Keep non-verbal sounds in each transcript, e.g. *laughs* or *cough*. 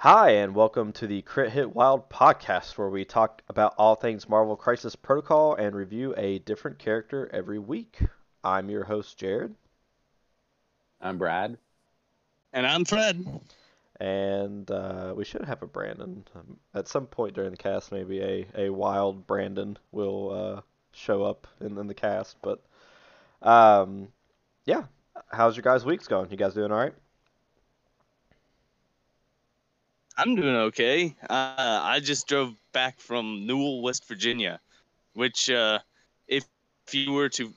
Hi, and welcome to the Crit Hit Wild podcast, where we talk about all things Marvel Crisis Protocol and review a different character every week. I'm your host, Jared, I'm Brad. And I'm Fred. and uh, we should have a Brandon. Um, at some point during the cast, maybe a, a wild Brandon will uh, show up in, in the cast. But um, yeah, how's your guys' weeks going? You guys doing all right? I'm doing okay. Uh, I just drove back from Newell, West Virginia, which, uh, if, if you were to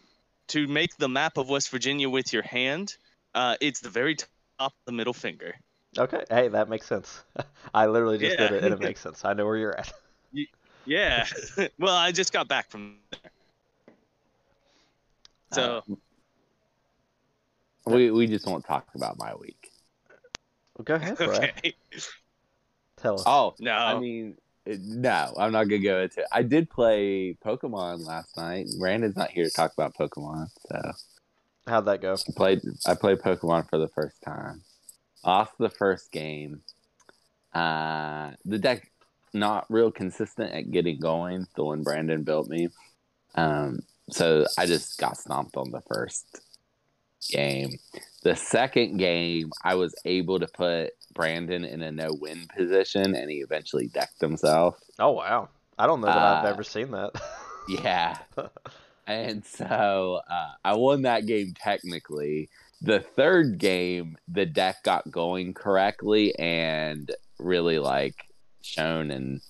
to make the map of West Virginia with your hand, uh, it's the very top of the middle finger. Okay, hey, that makes sense. *laughs* I literally just did it, and it makes sense. I know where you're at. *laughs* Yeah. *laughs* well, I just got back from there. So Uh, we we just won't talk about my week. Go ahead, Brad. okay. Tell us. Oh, No. I mean, no, I'm not gonna go into. it. I did play Pokemon last night. Brandon's not here to talk about Pokemon, so How'd that go? I played. I played Pokemon for the first time. Off the first game, uh, the deck not real consistent at getting going. The one Brandon built me, um, so I just got stomped on the first game. The second game, I was able to put Brandon in a no-win position, and he eventually decked himself. Oh wow. I don't know that I've Uh, ever seen that. *laughs* Yeah. and so uh, I won that game technically. The third game, the deck got going correctly and really like shown and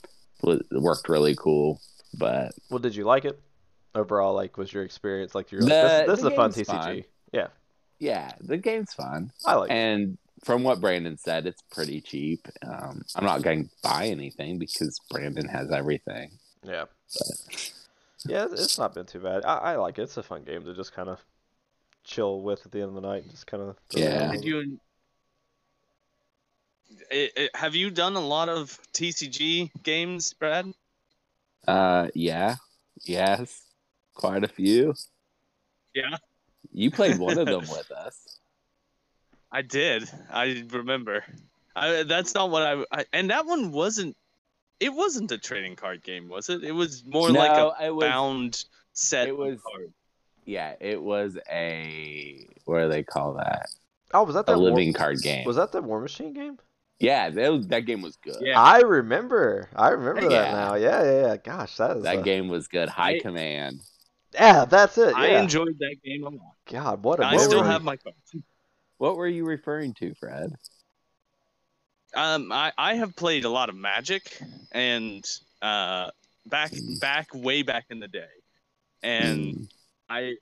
worked really cool. But well, did you like it? Overall, like, was your experience like you're The- like, this, this is a fun TCG? Yeah, yeah, the game's fun. I like it. And from what Brandon said, it's pretty cheap. Um, I'm not going to buy anything because Brandon has everything. Yeah, But yeah, it's- it's not been too bad. I, I like it. It's a fun game to just kind of chill with at the end of the night and just kind of. Yeah. Did you it, it- have you done a lot of TCG games, Brad? uh, yeah, yes, quite a few. Yeah. You played one of them with us. I did. I remember. I, that's not what I, I. And that one wasn't. It wasn't a trading card game, was it? It was more like a it was- bound set. it was- cards. Yeah, it was a what do they call that? Oh, was that the that War- living card game. Was that the War Machine game? Yeah, that that game was good. Yeah. I remember. I remember that now. Yeah, yeah, yeah. Gosh, that is. That a- game was good. High I- command. Yeah, that's it. I enjoyed that game a lot. God, what a I still have my cards. What were you referring to, Fred? Um, I, I have played a lot of Magic, and uh, back Mm. back way back in the day, and Mm. I,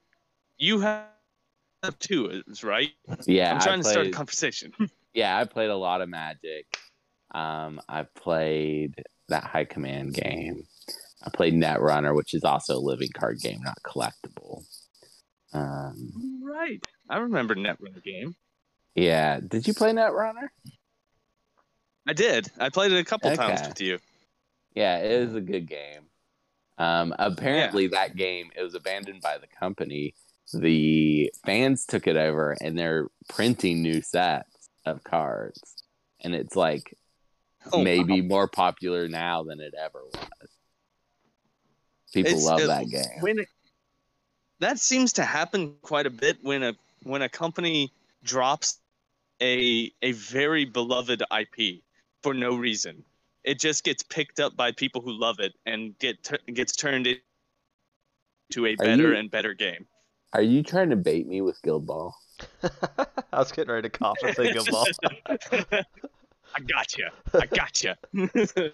you have two, is right? yeah, I'm trying to start a conversation. *laughs* Yeah, I played a lot of Magic. Um, I played that High Command game. I played Netrunner, which is also a living card game, not collectible. Um, right. I remember Netrunner game. Yeah, did you play Netrunner? I did. I played it a couple times with you. Yeah, it is a good game. Um, apparently, that game it was abandoned by the company. The fans took it over, and they're printing new sets of cards, and it's like Oh, maybe wow. more popular now than it ever was. People It's- love it- that game. It, that seems to happen quite a bit when a when a company drops a a very beloved IP for no reason. It just gets picked up by people who love it and get tur- gets turned into a better you- and better game. Are you trying to bait me with Guild Ball? *laughs* I was getting ready to cough and think of ball. *laughs* I got you. I got you. *laughs*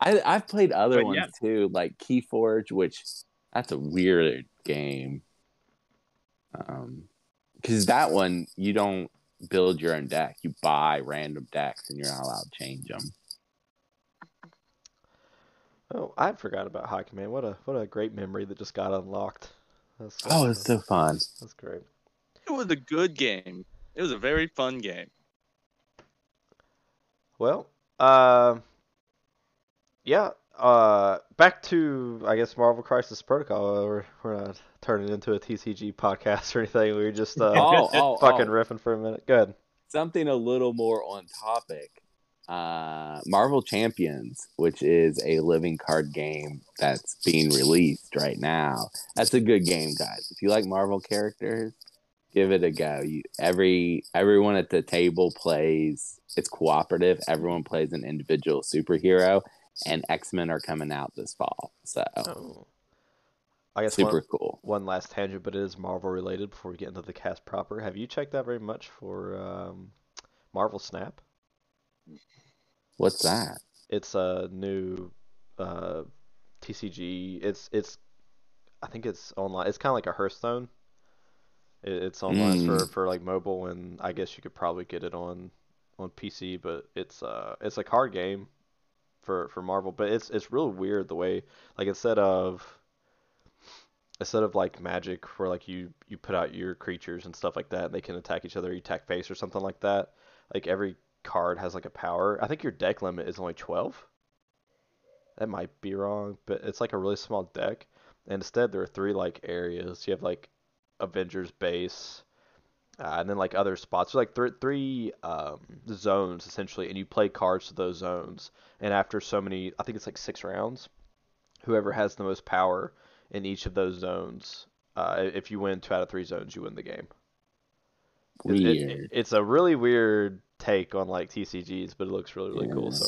I I've played other But ones yeah. too, like Keyforge, which that's a weird game. Um, because that one you don't build your own deck; you buy random decks, and you're not allowed to change them. Oh, I forgot about High Command. What a what a great memory that just got unlocked. That's, Oh, it's so fun. that's great. it was a good game. It was a very fun game. Well, uh, yeah. Uh, back to I guess Marvel Crisis Protocol. We're we're not turning into a TCG podcast *laughs* or anything. We are just uh, *laughs* Oh, oh, fucking oh. riffing for a minute. Good. something a little more on topic. Uh, Marvel Champions, which is a living card game that's being released right now. That's a good game, guys. If you like Marvel characters, give it a go. You every everyone at the table plays. It's cooperative. Everyone plays an individual superhero, and X Men are coming out this fall. So Oh. I guess super one, cool. one last tangent, but it is Marvel related before we get into the cast proper. Have you checked out very much for um, Marvel Snap? What's that? It's a new uh, TCG. It's it's I think it's online. It's kind of like a Hearthstone. It, it's online for, Mm. for like mobile, and I guess you could probably get it on on PC. But it's uh it's a card game for for Marvel. But it's it's real weird the way like instead of instead of like Magic where like you you put out your creatures and stuff like that, and they can attack each other, you attack face or something like that. Like every card has like a power. I think your deck limit is only 12. That might be wrong, but it's like a really small deck. And instead, there are three like areas. You have like Avengers base, uh, and then like other spots. There's like th- three um, zones essentially, and you play cards to those zones. And after so many, I think it's like six rounds, whoever has the most power in each of those zones, uh, if you win two out of three zones, you win the game. It- it- Weird. it's a really weird take on like TCGs, but it looks really really cool. So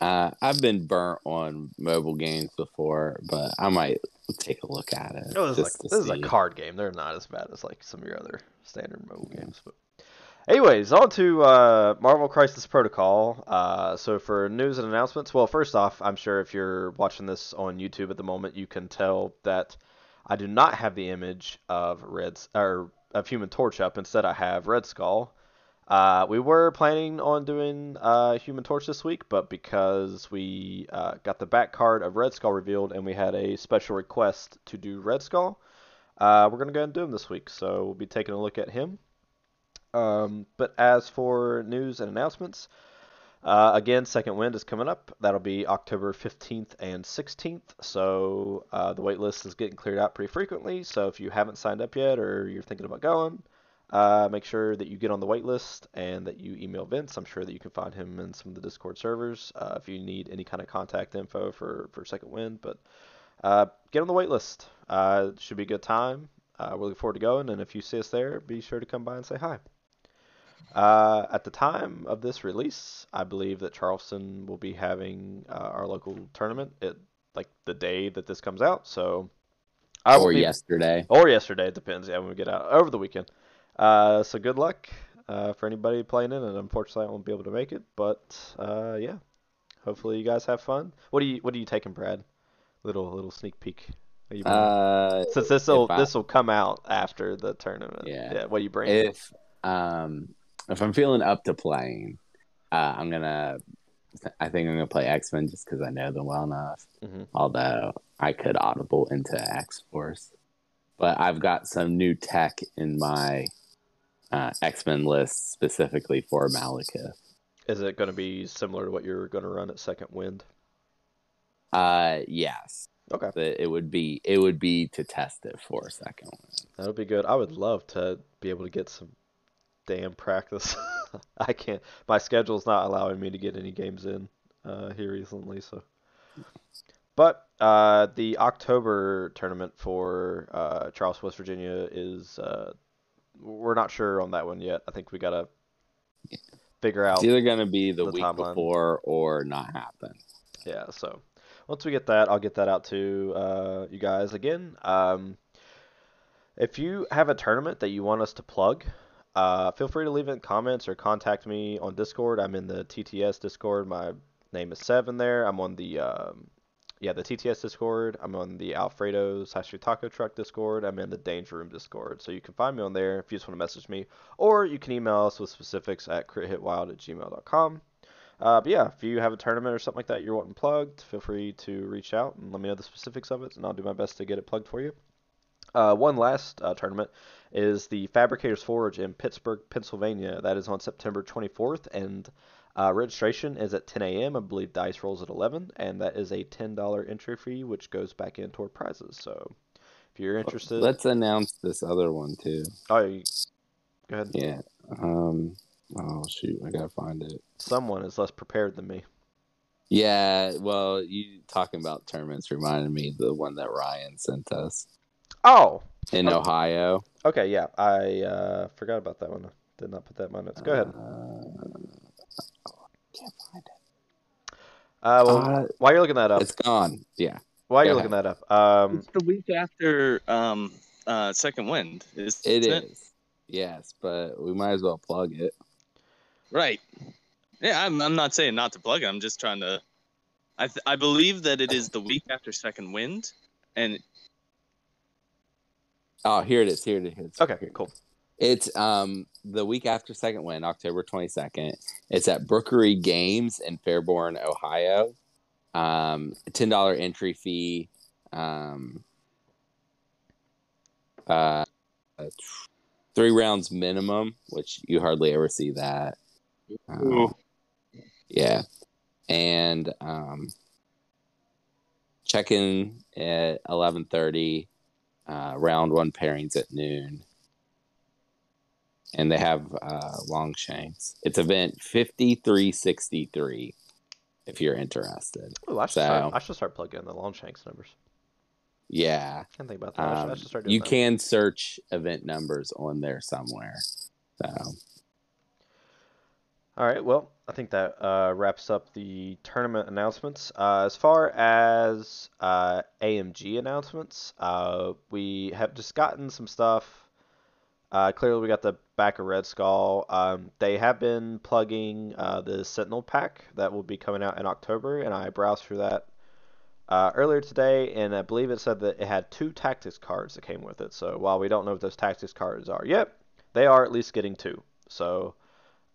Uh, I've been burnt on mobile games before, but I might take a look at it. This is, like, this is a card game. They're not as bad as like some of your other standard mobile games. But anyways, on to uh, Marvel Crisis Protocol. Uh, so for news and announcements, well, first off, I'm sure if you're watching this on YouTube at the moment, you can tell that I do not have the image of Red or of Human Torch up. Instead, I have Red Skull. Uh, we were planning on doing uh, Human Torch this week, but because we uh, got the back card of Red Skull revealed and we had a special request to do Red Skull, uh, we're going to go and do him this week. So we'll be taking a look at him. Um, but as for news and announcements, uh, again, Second Wind is coming up. That'll be October 15th and 16th. So uh, the wait list is getting cleared out pretty frequently. So if you haven't signed up yet or you're thinking about going, uh, make sure that you get on the wait list and that you email Vince. I'm sure that you can find him in some of the Discord servers uh, if you need any kind of contact info for, for Second Wind. But uh, get on the wait list. Uh, it should be a good time. Uh, we look forward to going. And if you see us there, be sure to come by and say hi. Uh, at the time of this release, I believe that Charleston will be having uh, our local tournament at like the day that this comes out. So I or be- yesterday. or yesterday. It depends. Yeah, when we get out over the weekend. Uh, so good luck uh, for anybody playing in it, and unfortunately I won't be able to make it. But uh, yeah, hopefully you guys have fun. What do you What are you taking, Brad? Little little sneak peek. Uh, Since this will this will come out after the tournament. Yeah. yeah What are you bringing? if um if I'm feeling up to playing, uh, I'm gonna. I think I'm gonna play X Men just because I know them well enough. Mhm. Although I could audible into X Force, but I've got some new tech in my uh, X Men list specifically for Malekith. Is it going to be similar to what you're going to run at Second Wind? Uh, yes, Okay, it would be it would be to test it for a second that would be good. I would love to be able to get some damn practice. *laughs* I can't. My schedule's not allowing me to get any games in uh, here recently, so. But uh, the October tournament for uh, Charleston, West Virginia is uh, we're not sure on that one yet. I think we gotta figure out. It's either gonna be the, the week timeline. before or not happen. Yeah, so once we get that, I'll get that out to uh, you guys again. Um, if you have a tournament that you want us to plug, uh, feel free to leave it in comments or contact me on Discord. I'm in the TTS Discord. My name is Seven there. I'm on the um, yeah the TTS Discord. I'm on the Alfredo slash Taco Truck Discord. I'm in the Danger Room Discord. So you can find me on there if you just want to message me, or you can email us with specifics at crithitwild at gmail.com. Uh, but yeah, if you have a tournament or something like that you're wanting plugged, feel free to reach out and let me know the specifics of it, and I'll do my best to get it plugged for you. Uh, one last uh, tournament is the Fabricators Forge in Pittsburgh, Pennsylvania. That is on September 24th, and uh, registration is at 10 a.m. I believe dice rolls at 11, and that is a $10 entry fee, which goes back in toward prizes. So if you're interested, Let's announce this other one too. oh, you, go ahead. Yeah. Um, Oh shoot, I gotta find it. Someone is less prepared than me. Yeah, well, you talking about tournaments reminded me of the one that Ryan sent us Oh, in Oh. Ohio. okay, yeah. I uh, forgot about that one. Did not put that in my notes. Go ahead. Uh, can't find it. Uh, well, Uh, while you're looking that up, it's gone. Yeah. while you're go looking that up, um, It's the week after um, uh, Second Wind. Is, It isn't is. Yes, but we might as well plug it. Right. Yeah, I'm, I'm not saying not to plug it. I'm just trying to. I, th- I believe that it is the week after Second Wind. And Oh, here it is. Here it is. okay, Here. cool. It's um the week after Second Wind, October twenty second. It's at Bookery Games in Fairborn, Ohio. Um, ten dollar entry fee. Um, uh, three rounds minimum, which you hardly ever see that. Um, yeah, and um, check in at eleven thirty. Uh, round one pairings at noon and they have uh, Longshanks. It's event fifty three sixty three. If you're interested, Ooh, I should, So- start, I should start plugging in the Longshanks numbers. yeah, Can't think about that. I, should, I um, should start doing you that. can search event numbers on there somewhere. So All right. Well, I think that uh, wraps up the tournament announcements. Uh, as far as uh, AMG announcements, uh, we have just gotten some stuff. Uh, clearly, we got the back of Red Skull. Um, they have been plugging uh, the Sentinel pack that will be coming out in October, and I browsed through that uh, earlier today, and I believe it said that it had two tactics cards that came with it. So while we don't know what those tactics cards are yet, they are at least getting two. So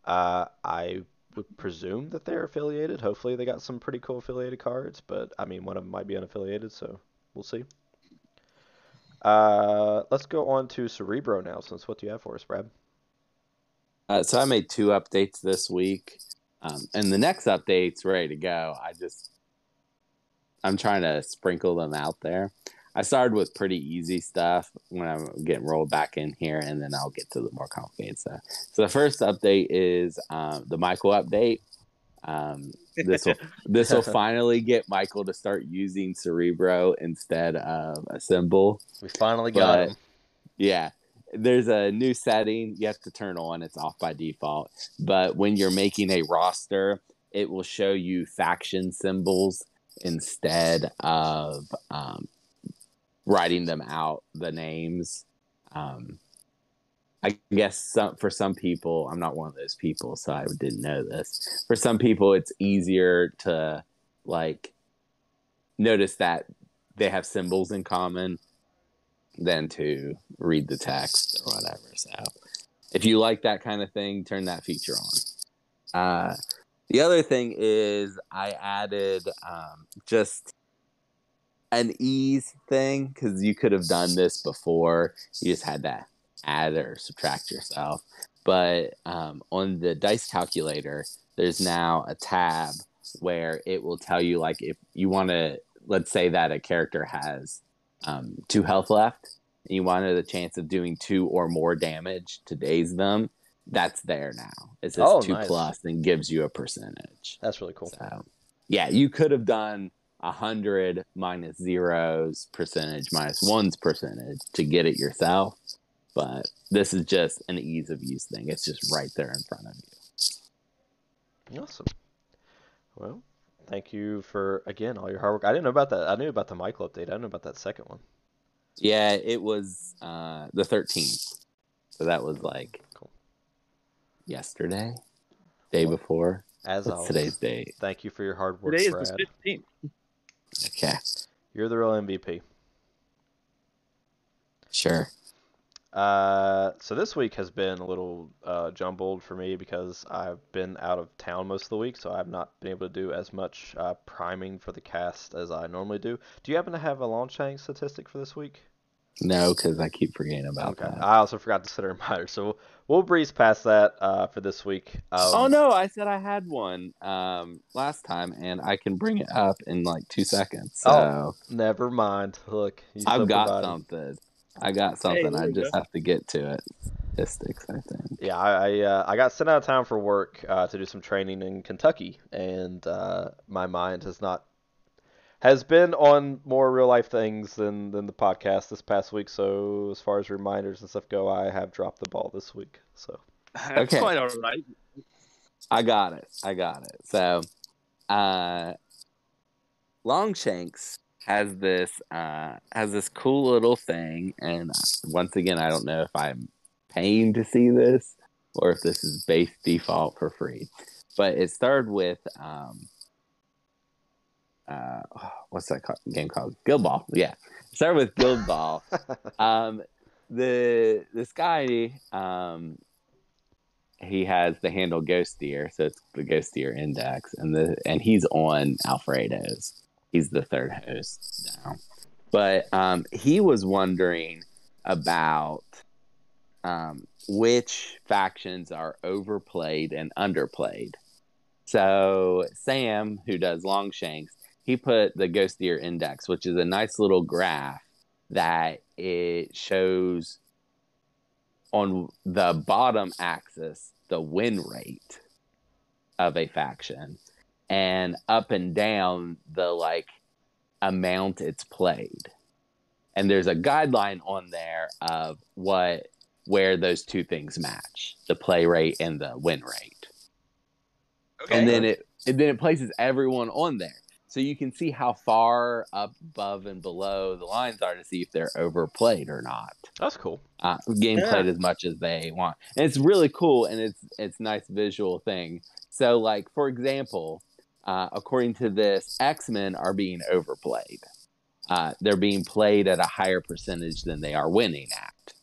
uh, I would presume that they're affiliated. Hopefully, they got some pretty cool affiliated cards, but I mean, one of them might be unaffiliated, so we'll see. Uh, let's go on to Cerebro now, since What do you have for us, Brad? Uh, so I made two updates this week, um, and the next update's ready to go. I just I'm trying to sprinkle them out there. I started with pretty easy stuff when I'm getting rolled back in here, and then I'll get to the more complicated stuff. So the first update is um, the Michael update. Um, *laughs* this will this will finally get Michael to start using Cerebro instead of a symbol. We finally got But- him. Yeah. There's a new setting you have to turn on. It's off by default. But when you're making a roster, it will show you faction symbols instead of um, writing them out, the names. Um, I guess some, for some people, I'm not one of those people, so I didn't know this. For some people, it's easier to like notice that they have symbols in common than to read the text or whatever. So if you like that kind of thing, turn that feature on. Uh, the other thing is I added um, just an ease thing because you could have done this before. You just had to add or subtract yourself. But um, on the dice calculator, there's now a tab where it will tell you like if you want to let's say that a character has um, two health left and you wanted a chance of doing two or more damage to daze them that's there now it says Oh, two nice. plus and gives you a percentage That's really cool. so yeah you could have done a hundred minus zeros percentage minus ones percentage to get it yourself but this is just an ease of use thing it's just right there in front of you Awesome. Well, thank you for again all your hard work. I didn't know about that. I knew about the Michael update. I didn't know about that second one. yeah it was uh the 13th so that was like Cool. yesterday day before As What's always, today's date? thank you for your hard work, today is Brad. the 15th. Okay, You're the real MVP. sure. Uh, so this week has been a little uh, jumbled for me because I've been out of town most of the week, so I've not been able to do as much uh, priming for the cast as I normally do. Do you happen to have a Longshank statistic for this week? No, because I keep forgetting about Okay. that. I also forgot to set a reminder, so we'll breeze past that uh, for this week. Um, oh no, I said I had one um last time, and I can bring it up in like two seconds. So Oh, Never mind. Look, you I've got provided. something. I got something. there I just go. have to get to it. statistics. I think. Yeah, I I, uh, I got sent out of town for work uh, to do some training in Kentucky, and uh, my mind has not has been on more real life things than than the podcast this past week. So as far as reminders and stuff go, I have dropped the ball this week. So *laughs* That's Okay. quite all right. I got it. I got it. So, uh, Longshanks has this uh, has this cool little thing, and once again, I don't know if I'm paying to see this or if this is base default for free. But it started with um, uh, *sighs* what's that called, game called? Guild Ball. Yeah, it started with Guild Ball. *laughs* um, the this guy um, he has the handle Ghost Deer, so it's the Ghost Deer Index, and the and he's on Alfredo's. He's the third host now, but um, he was wondering about um, which factions are overplayed and underplayed. So Sam, who does Longshanks, he put the Ghost Index, which is a nice little graph that it shows on the bottom axis the win rate of a faction and up and down the like amount it's played and there's a guideline on there of what where those two things match the play rate and the win rate Okay. and then it and then it places everyone on there so you can see how far up above and below the lines are to see if they're overplayed or not that's cool. uh, game Yeah. played as much as they want and it's really cool and it's it's nice visual thing so like for example uh, according to this x-men are being overplayed uh, they're being played at a higher percentage than they are winning at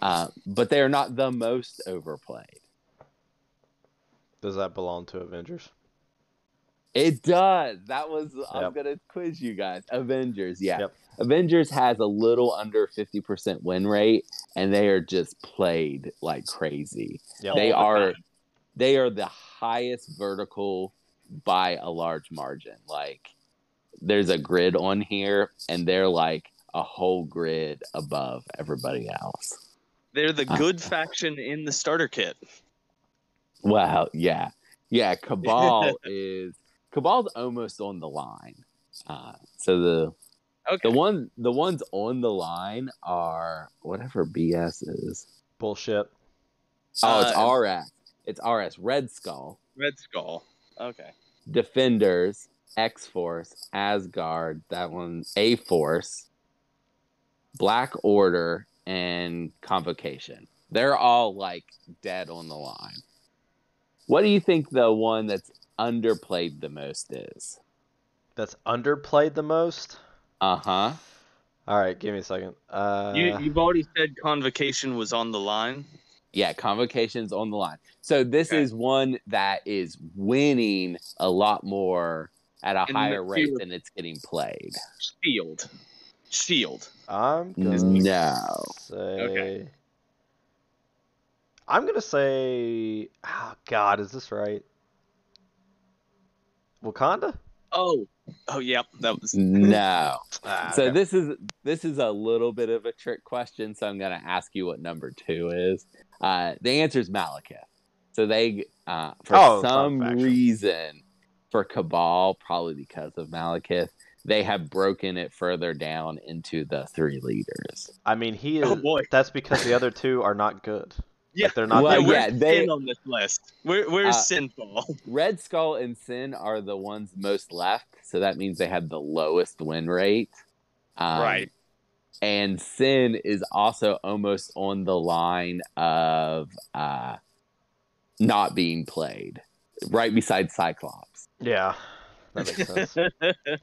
uh, but they are not the most overplayed Does that belong to Avengers? It does. That was I'm gonna quiz you guys. Avengers, yeah. Yep. Avengers has a little under fifty percent win rate, and they are just played like crazy. Yep. They are they are the highest vertical by a large margin. Like there's a grid on here, and they're like a whole grid above everybody else. They're the Uh, good faction in the starter kit. Wow, yeah, yeah. Cabal *laughs* is Cabal's almost on the line. Uh, so the Okay. The one the ones on the line are whatever BS is. Bullshit. Oh, it's Uh, RS. It's RS. Red Skull, Red Skull. Okay. Defenders, X Force, Asgard, that one, A Force, Black Order, and Convocation. They're all like dead on the line. What do you think the one that's underplayed the most is? That's underplayed the most. Uh huh. All right, give me a second. Uh, you, you've already said Convocation was on the line. Yeah, convocations on the line. So this Okay. is one that is winning a lot more at a And higher the- rate than it's getting played. Shield. Shield. I'm gonna No. say. Okay. I'm gonna say. Oh God, is this right? Wakanda? Oh. Oh, yep. That was. *laughs* No. Ah, So okay. this is this is a little bit of a trick question. So I'm going to ask you what number two is. Uh, the answer is Malekith. So they, uh, for Oh, some reason, for Cabal, probably because of Malekith, they have broken it further down into the three leaders. I mean, he is. Oh, boy. That's because the other two are not good. Yeah. They're not. Well, yeah, they- Sin on this list? Where, where's Uh, Sinfall? *laughs* Red Skull and Sin are the ones most left, so that means they have the lowest win rate. Um, Right. And Sin is also almost on the line of uh, not being played, right beside Cyclops, Yeah, that makes *laughs* sense. *laughs*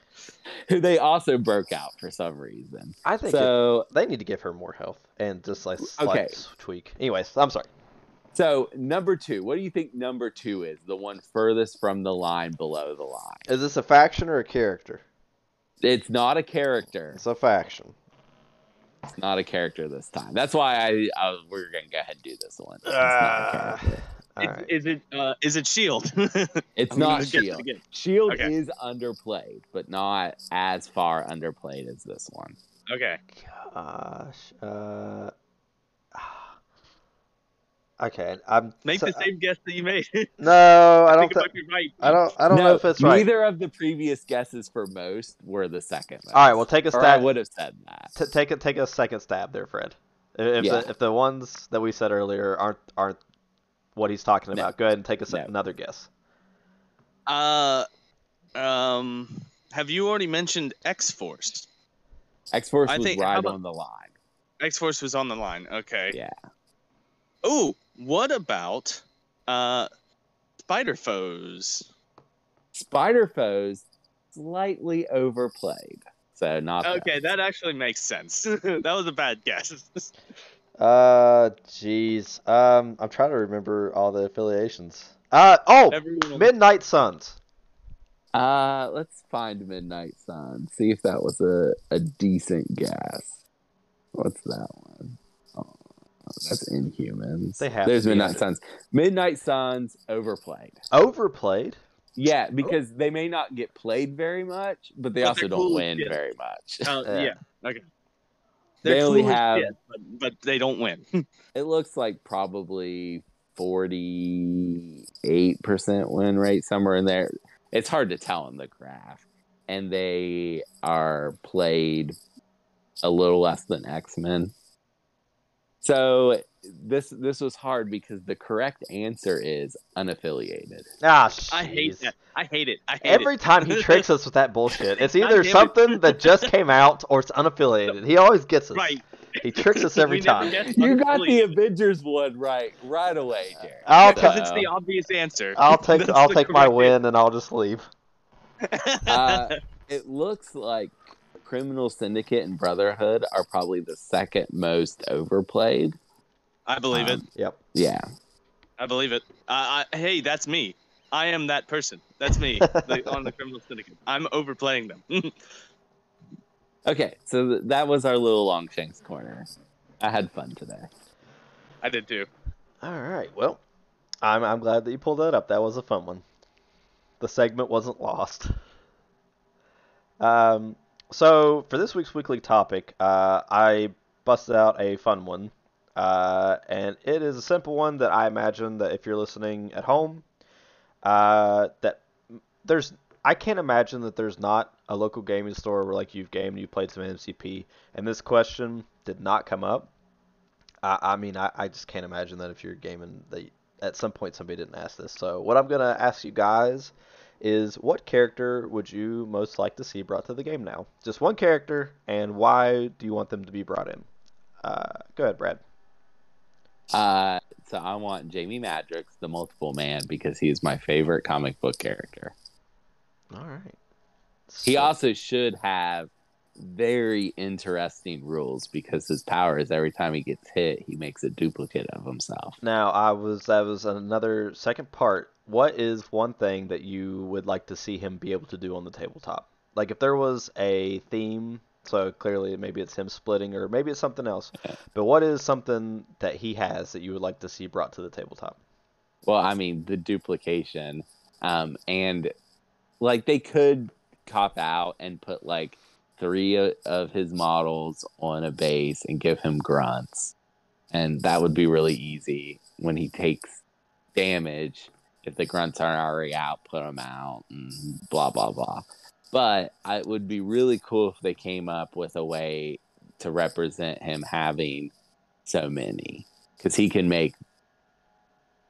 who they also broke out for some reason. I think it- So, they need to give her more health and just like slight Okay. tweak. Anyways, I'm sorry. so number two, what do you think number two is? The one furthest from the line below the line. Is this a faction or a character? It's not a character. It's a faction. It's not a character this time. That's why I, I we're gonna go ahead and do this one. It's not ah. A character. all Is, right. is it uh, is it Shield? *laughs* It's I'm not gonna it Shield. Shield Okay. is underplayed, but not as far underplayed as this one. Okay. Gosh. Uh, *sighs* Okay, I'm. Make so- the same guess that you made. *laughs* No, I don't. think it Th- might be right. I don't. I don't no, know if it's right. Neither of the previous guesses for most were the second. Most. All right, well, take a or I stab. would have said that. T- take a take a second stab there, Fred. If Yeah. the if the ones that we said earlier aren't aren't what he's talking No. about, go ahead and take a se- No. another guess. Uh, um, have you already mentioned X Force? X Force I was think- how right about- on the line. X Force was on the line. Okay. Yeah. Oh, what about uh, Spider Foes? Spider Foes slightly overplayed, so not that. Okay, that actually makes sense. *laughs* that was a bad guess. *laughs* Uh, jeez. Um, I'm trying to remember all the affiliations. Uh oh, Everyone. Midnight Suns. Uh, let's find Midnight Sun. See if that was a, a decent guess. What's that one? Oh, that's Inhumans. They have There's Midnight under- Suns. Midnight Suns overplayed. Overplayed. Yeah, because they may not get played very much, but they But also don't cool win shit. very much. Uh, *laughs* Yeah. yeah. Okay. They only cool have- shit, but, but they don't win. *laughs* It looks like probably 48% win rate somewhere in there. It's hard to tell in the graph. And they are played a little less than X-Men. So this this was hard because the correct answer is unaffiliated. Ah, I hate jeez. that. I hate it. I hate Every it. time he *laughs* tricks us with that bullshit, it's *laughs* either damn it. something that just came out or it's unaffiliated. He always gets us. Right. He tricks us *laughs* every time. You got the. Avengers one right right away, Jared. I'll because ta- it's the obvious answer. I'll take That's I'll take my correct win and I'll just leave. Uh, it looks like Criminal Syndicate and Brotherhood are probably the second most overplayed. I believe it. Um, Yep. Yeah. I believe it. Uh, I, hey, that's me. I am that person. That's me the, *laughs* on the criminal syndicate. I'm overplaying them. *laughs* Okay, so th- that was our little Longshanks corner. I had fun today. I did too. All right. Well, I'm I'm glad that you pulled that up. That was a fun one. The segment wasn't lost. Um, so for this week's weekly topic, uh, I busted out a fun one, uh, and it is a simple one that I imagine that if you're listening at home, uh, that there's I can't imagine that there's not a local gaming store where like you've gamed, you played some MCP, and this question did not come up. I, I mean, I, I just can't imagine that if you're gaming, that at some point somebody didn't ask this. So what I'm gonna ask you guys is, what character would you most like to see brought to the game now? Just one character, and why do you want them to be brought in? Uh, go ahead, Brad. Uh, so I want Jamie Madrox, the multiple man, because he is my favorite comic book character. All right. He also should have very interesting rules because his power is every time he gets hit, he makes a duplicate of himself. Now, I was that was another second part. What is one thing that you would like to see him be able to do on the tabletop? Like if there was a theme, so clearly maybe it's him splitting or maybe it's something else. But what is something that he has that you would like to see brought to the tabletop? Well, I mean, the duplication, um, and like they could cop out and put like three of his models on a base and give him grunts, and that would be really easy when he takes damage. If the grunts aren't already out, put them out, and blah blah blah. But it would be really cool if they came up with a way to represent him having so many, because he can make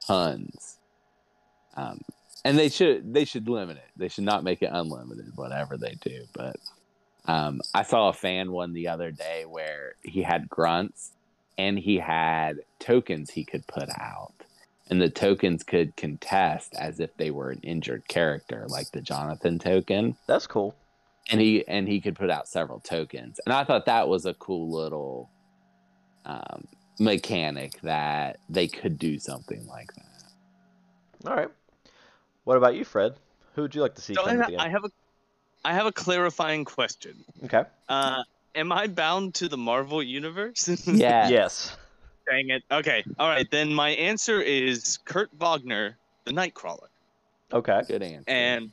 tons. Um, and they should they should limit it. They should not make it unlimited, whatever they do. But um, I saw a fan one the other day where he had grunts and he had tokens he could put out, and the tokens could contest as if they were an injured character, like the Jonathan token. That's cool. And he and he could put out several tokens, and I thought that was a cool little um, mechanic that they could do something like that. All right. What about you, Fred? Who would you like to see So I, come to ha- I have a, I have a clarifying question. Okay. Uh, am I bound to the Marvel universe? Yeah. *laughs* Yes. Dang it. Okay. All right. Then my answer is Kurt Wagner, the Nightcrawler. Okay. Good answer. And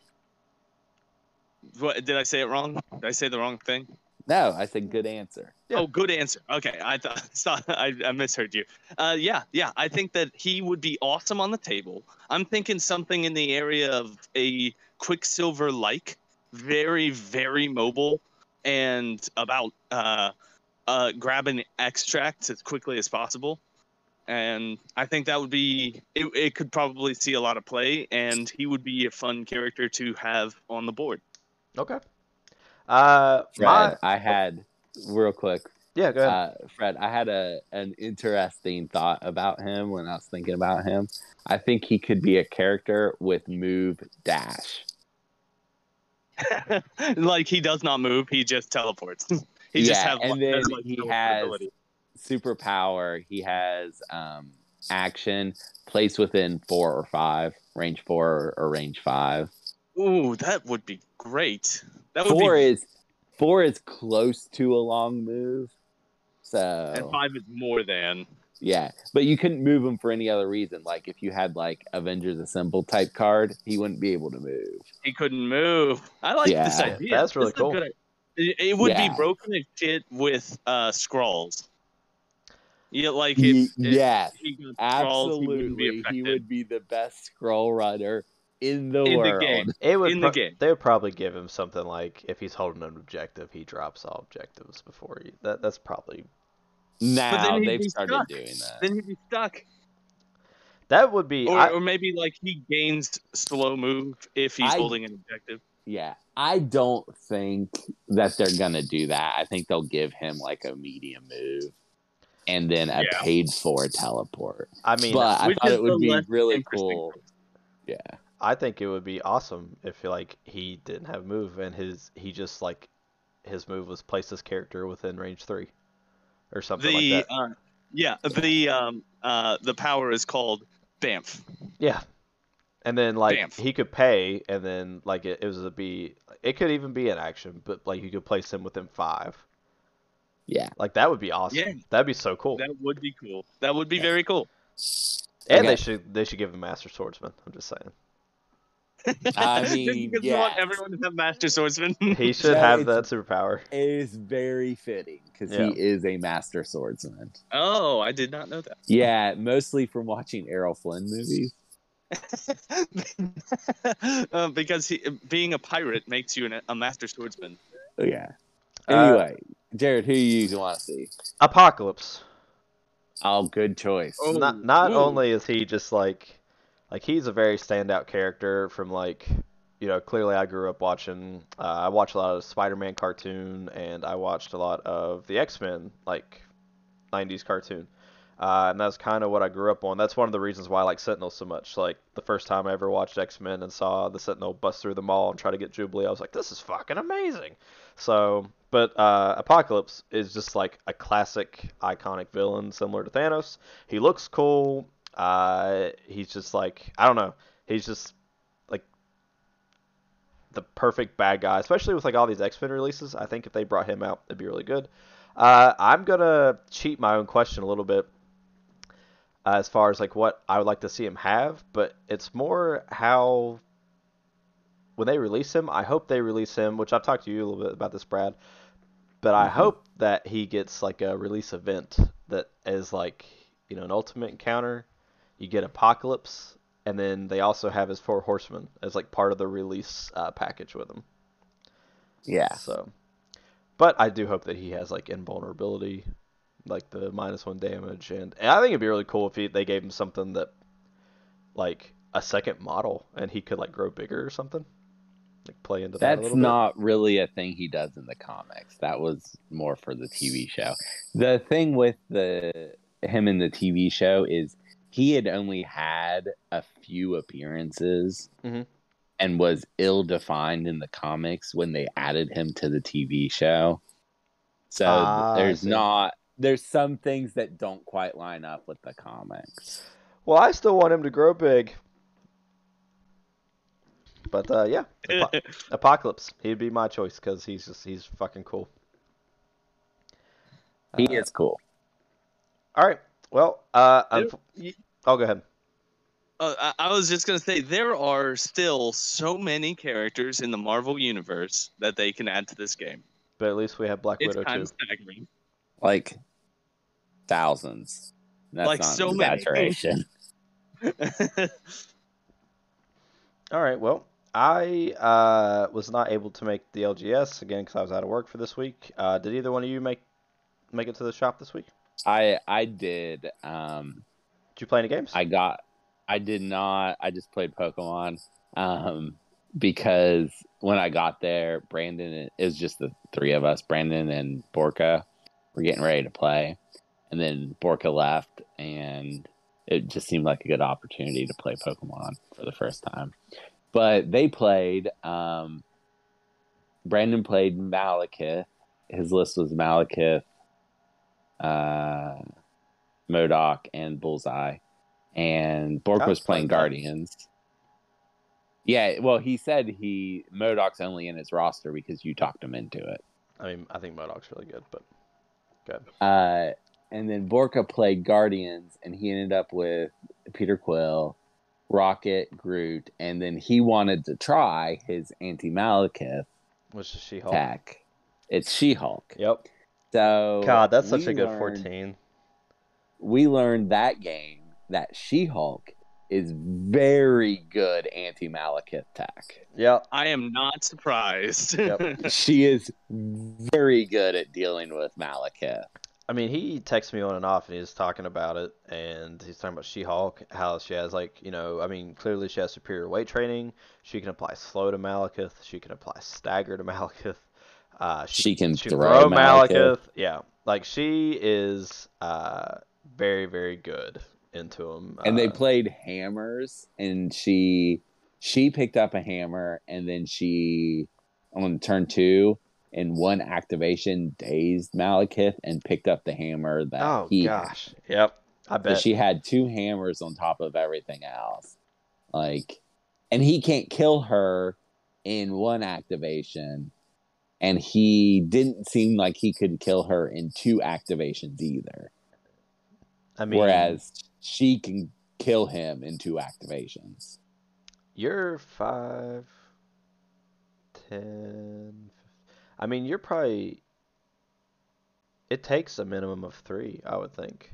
what did I say it wrong? Did I say the wrong thing? No, I said good answer. Yeah. Oh, good answer. Okay, I thought *laughs* thought- I, I misheard you. Uh, yeah, yeah. I think that he would be awesome on the table. I'm thinking something in the area of a Quicksilver like, very very mobile, and about uh, uh, an extract as quickly as possible. And I think that would be it. It could probably see a lot of play, and he would be a fun character to have on the board. Okay. Uh, Fred, my I had real quick. yeah, go ahead. Uh, Fred, I had a an interesting thought about him when I was thinking about him. I think he could be a character with move dash. *laughs* like he does not move; he just teleports. *laughs* he just Yeah, has and has, then like, he no has- ability. Superpower. He has um, action, place within four or five, range four or, or range five. Ooh, that would be great. That would Four be. is four is close to a long move. So and five is more than. Yeah, but you couldn't move him for any other reason. Like if you had like Avengers Assemble type card, he wouldn't be able to move. He couldn't move. I like this idea. that's really This cool. good i- It, it would Yeah. be broken as shit with uh scrolls. Yeah, like Ye- if, if yes, he got Skrulls, he wouldn't absolutely, he would be the best scroll runner in the In the game. It would in the game. They would probably give him something like if he's holding an objective, he drops all objectives before he. That that's probably Now he'd they've started stuck. doing that. Then he'd be stuck. that would be. Or, I, or maybe like he gains slow move if he's I- holding an objective. Yeah, I don't think that they're gonna do that. I think they'll give him like a medium move, and then a Yeah. paid for teleport. I mean, but I thought it would be really cool. Yeah, I think it would be awesome if like he didn't have move and his he just like his move was place his character within range three, or something The like that. uh, yeah, the um uh the power is called Bamf. Yeah. And then like Bamf. he could pay, and then like it, it was a be. It could even be an action, but like you could place him within five. yeah. Like that would be awesome. Yeah. That'd be so cool. That would be cool. That would be very cool. And Okay. they should they should give him Master Swordsman. I'm just saying. *laughs* I *laughs* Just mean, because you want everyone to have Master Swordsman. He *laughs* should Yeah, have that superpower. It is very fitting because Yeah. he is a master swordsman. oh, I did not know that. Yeah, mostly from watching Errol Flynn movies. *laughs* uh, because he, being a pirate makes you an, a Master Swordsman. Oh, yeah. Uh, Anyway, Jared, who you want to see? Apocalypse. Oh, good choice. Oh, not not ooh. only is he just like like he's a very standout character from like you know clearly I grew up watching uh, I watched a lot of Spider-Man cartoon and I watched a lot of the X-Men like 90s cartoon uh, and that's kind of what I grew up on that's one of the reasons why I like Sentinel so much like the first time I ever watched X-Men and saw the Sentinel bust through the mall and try to get Jubilee I was like this is fucking amazing so but uh, Apocalypse is just like a classic iconic villain similar to Thanos he looks cool. Uh, he's just like I don't know. He's just like the perfect bad guy, especially with like all these X Men releases. I think if they brought him out, it'd be really good. Uh, I'm gonna cheat my own question a little bit uh, as far as like what I would like to see him have, but it's more how when they release him. I hope they release him, which I've talked to you a little bit about this, Brad. But I Mhm. hope that he gets like a release event that is like you know an ultimate encounter. You get Apocalypse, and then they also have his four horsemen as like part of the release uh, package with him. Yeah. So, but I do hope that he has like invulnerability, like the minus one damage, and, and I think it'd be really cool if he, they gave him something that, like a second model, and he could like grow bigger or something, like play into that That's little bit. not really a thing he does in the comics. That was more for the TV show. The thing with the him in the TV show is he had only had a few appearances Mhm. and was ill defined in the comics when they added him to the TV show. So Ah, there's not there's some things that don't quite line up with the comics. Well, I still want him to grow big. But uh, yeah, Apo- *laughs* Apocalypse. He'd be my choice because he's just he's fucking cool. He Uh, is cool. All right. Well, uh, There- unf- y- oh, go ahead. Uh, I I was just gonna say there are still so many characters in the Marvel universe that they can add to this game. but at least we have Black It's Widow too. staggering. Like thousands. That's Like not so an many. *laughs* All right. Well, I uh, was not able to make the LGS again because I was out of work for this week. Uh, did either one of you make make it to the shop this week? I I did. Um, Did you play any games? I got. I did not. I just played Pokemon. Um, because when I got there, Brandon is just the three of us. Brandon and Borka were getting ready to play, and then Borka left, and it just seemed like a good opportunity to play Pokemon for the first time. But they played. Um, Brandon played Malekith. His list was Malekith, uh, Modoc, and Bullseye. And Bork was was playing fun. Guardians. Yeah, well, he said he Modoc's only in his roster because you talked him into it. I mean, I think Modoc's really good, but good. Uh, and then Borka played Guardians, and he ended up with Peter Quill, Rocket, Groot, and then he wanted to try his anti Malekith Which is She-Hulk. tech. It's She Hulk. Yep. So God, that's such a good learned- 14. We learned that game that She Hulk is very good anti Malekith tech. Yeah, I am not surprised. Yep. *laughs* she is very good at dealing with Malekith. I mean, he texts me on and off, and he's talking about it, and he's talking about She-Hulk, how she has like, you know, I mean, clearly she has superior weight training. She can apply slow to Malekith. She can apply stagger to Malekith. Uh, She can she throw Malekith. Yeah, like she is uh, very, very good into him. and they Uh, played hammers and she she picked up a hammer and then she on turn two in one activation dazed Malekith and picked up the hammer that Oh he gosh. Yep. I bet. So she had two hammers on top of everything else like and he can't kill her in one activation and he didn't seem like he could kill her in two activations either I mean, whereas she can kill him in two activations You're five, ten. I mean, you're probably. It takes a minimum of three, I would think,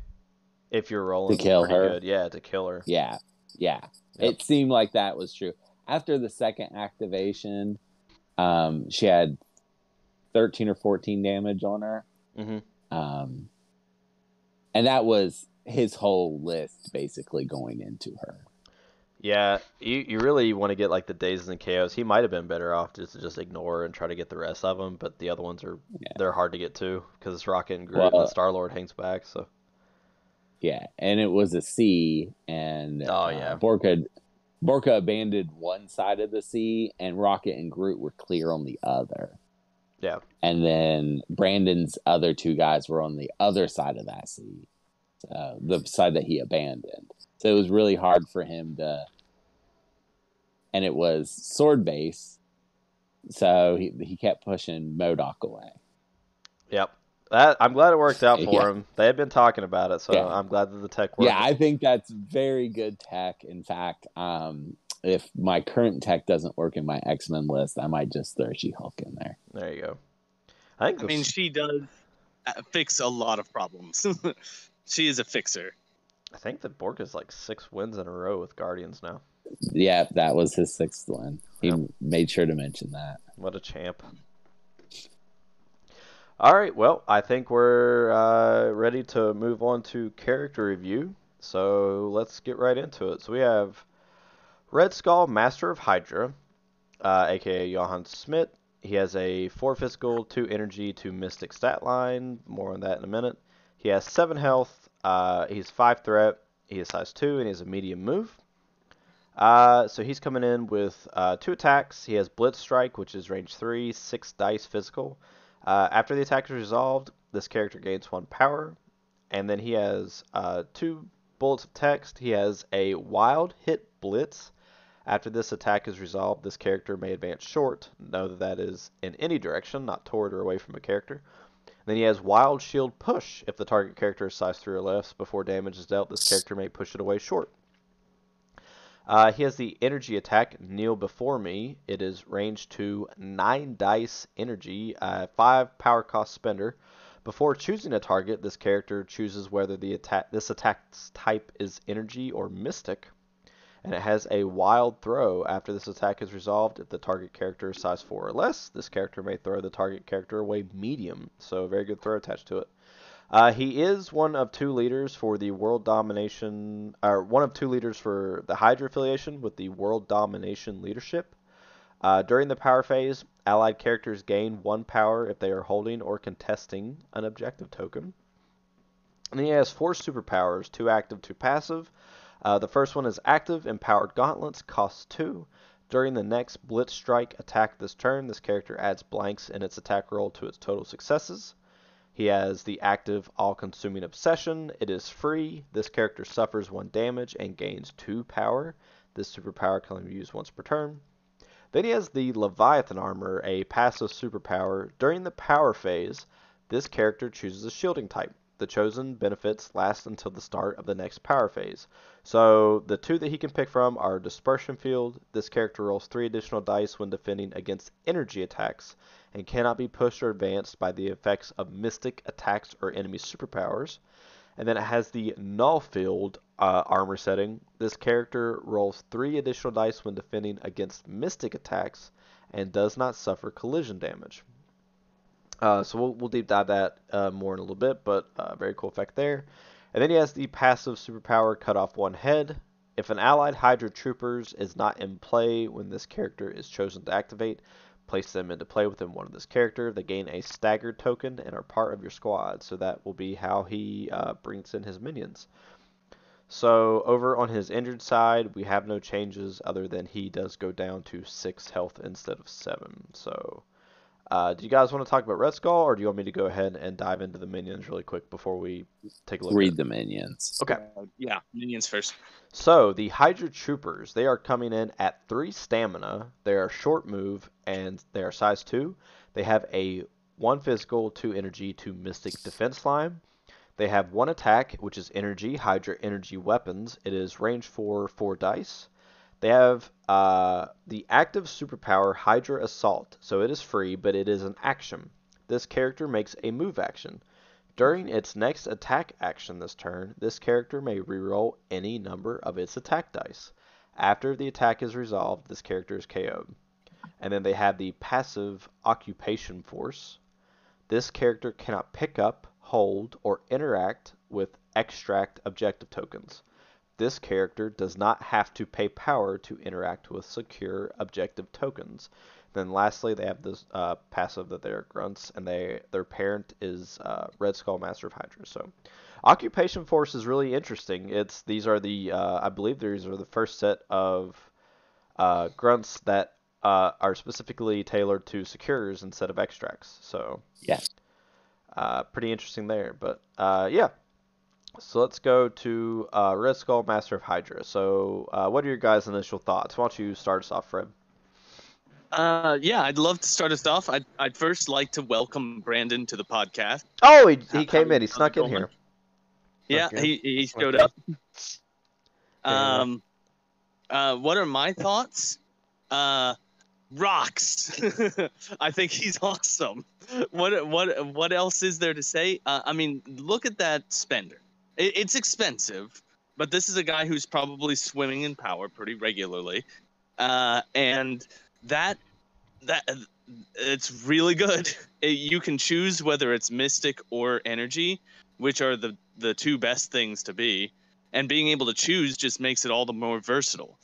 if you're rolling to kill her? good. Yeah, to kill her. Yeah, yeah. Yep. It seemed like that was true. After the second activation, um, she had 13 or 14 damage on her. hmm Um, and that was his whole list basically going into her. Yeah, you you really want to get like the dazes and KOs. He might have been better off just to just ignore and try to get the rest of them, but the other ones are Yeah. they're hard to get to because it's Rocket and Groot and Well, the Star Lord hangs back. So Yeah, and it was a C, and Oh, uh, yeah. Borka Borka abandoned one side of the C, and Rocket and Groot were clear on the other. Yeah, and then Brandon's other two guys were on the other side of that sea, uh, the side that he abandoned. So it was really hard for him to, and it was sword base, so he he kept pushing Modoc away. yep. That I'm glad it worked out *laughs* for Yeah. him. They had been talking about it, so Yeah. I'm glad that the tech worked. Yeah, I think that's very good tech. In fact, um, if my current tech doesn't work in my X Men list, I might just throw She Hulk in there. There you go. I think I mean, she does uh, fix a lot of problems. *laughs* she is a fixer. I think that Bork is like six wins in a row with Guardians now. Yeah, that was his sixth win. He Yep. made sure to mention that. What a champ. All right, well, I think we're uh, ready to move on to character review. So let's get right into it. So we have Red Skull, Master of Hydra, uh, aka Johann Schmidt. He has a 4 physical, 2 energy, 2 mystic stat line. More on that in a minute. He has 7 health. Uh, he's 5 threat. He is size 2, and he has a medium move. Uh, so he's coming in with uh, two attacks. He has Blitz Strike, which is range 3, 6 dice physical. Uh, after the attack is resolved, this character gains 1 power. And then he has uh, two bullets of text. He has a Wild Hit Blitz. After this attack is resolved, this character may advance short. Know that that is in any direction, not toward or away from a character. Then he has Wild Shield Push. If the target character is size 3 or less, before damage is dealt, this character may push it away short. Uh, he has the energy attack, Kneel Before Me. It is range to 9 dice energy, uh, 5 power cost spender. Before choosing a target, this character chooses whether the attack this attack's type is energy or mystic. And it has a wild throw. After this attack is resolved, if the target character is size 4 or less, this character may throw the target character away medium. So, very good throw attached to it. Uh, he is one of two leaders for the world domination, or one of two leaders for the Hydra affiliation with the world domination leadership. Uh, during the power phase, allied characters gain one power if they are holding or contesting an objective token. And he has four superpowers, two active, two passive. Uh, the first one is active, empowered gauntlets, costs two. During the next Blitz Strike attack this turn, this character adds blanks in its attack roll to its total successes. He has the active All Consuming Obsession. It is free. This character suffers 1 damage and gains 2 power. This superpower can be used once per turn. Then he has the Leviathan Armor, a passive superpower. During the power phase, this character chooses a shielding type. The chosen benefits last until the start of the next power phase. So the two that he can pick from are Dispersion Field. This character rolls three additional dice when defending against energy attacks and cannot be pushed or advanced by the effects of mystic attacks or enemy superpowers. And then it has the Null Field uh, armor setting. This character rolls three additional dice when defending against mystic attacks and does not suffer collision damage. Uh, so we'll, we'll, deep dive that uh, more in a little bit, but uh, very cool effect there. And then he has the passive superpower cut off one head. If an allied Hydra Troopers is not in play when this character is chosen to activate, place them into play within one of this character. They gain a staggered token and are part of your squad. So that will be how he uh, brings in his minions. So over on his injured side, we have no changes other than he does go down to 6 health instead of 7. So uh, do you guys want to talk about Red Skull, or do you want me to go ahead and dive into the minions really quick before we take a look? Read the minions. Okay. Uh, yeah, minions first. So the Hydra Troopers, they are coming in at three stamina. They are short move and they are size two. They have a one physical, two energy, two mystic defense line. They have one attack, which is energy, Hydra energy weapons. It is range four, four dice. They have uh, the active superpower Hydra Assault, so it is free, but it is an action. This character makes a move action. During its next attack action this turn, this character may reroll any number of its attack dice. After the attack is resolved, this character is KO'd. And then they have the passive Occupation Force. This character cannot pick up, hold, or interact with extract objective tokens this character does not have to pay power to interact with secure objective tokens. Then lastly, they have this uh, passive that they're grunts, and they their parent is uh, Red Skull Master of Hydra. So, Occupation Force is really interesting. It's these are the uh, I believe these are the first set of uh, grunts that uh, are specifically tailored to secures instead of extracts. So yeah, uh, pretty interesting there. But yeah, so let's go to uh, Red Skull, Master of Hydra. So, uh, what are your guys' initial thoughts? Why don't you start us off, Fred? Uh, yeah, I'd love to start us off. I'd, I'd first like to welcome Brandon to the podcast. Oh, he, he came in. He snuck in here. Yeah, Okay. he, he showed up. *laughs* Um, uh, what are my thoughts? Uh, rocks. *laughs* I think he's awesome. *laughs* What what what else is there to say? Uh, I mean, look at that spender. It, it's expensive, but this is a guy who's probably swimming in power pretty regularly, uh, and that that it's really good. *laughs* It- you can choose whether it's mystic or energy, which are the the two best things to be, and being able to choose just makes it all the more versatile.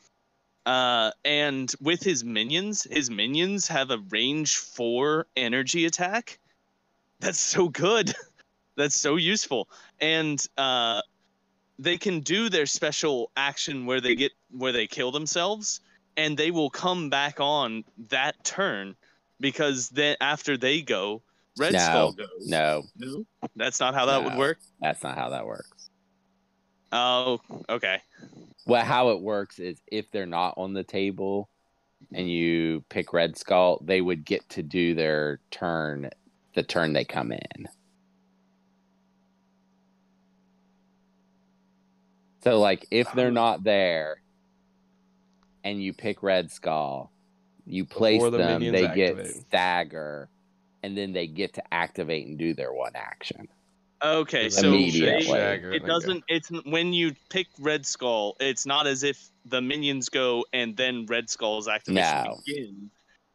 Uh, and with his minions, his minions have a range four energy attack. That's so good. *laughs* That's so useful. And uh, they can do their special action where they get where they kill themselves, and they will come back on that turn because then after they go, Red No, Skull goes. No, No, that's not how that would work. that's not how that works. Oh, okay. Well, how it works is if they're not on the table and you pick Red Skull, they would get to do their turn the turn they come in. So, like, if they're not there, and you pick Red Skull, you place the them, minions they get stagger, and then they get to activate and do their one action. Okay, so Immediately. it doesn't. It's when you pick Red Skull. It's not as if the minions go and then Red Skull's activation No. begins.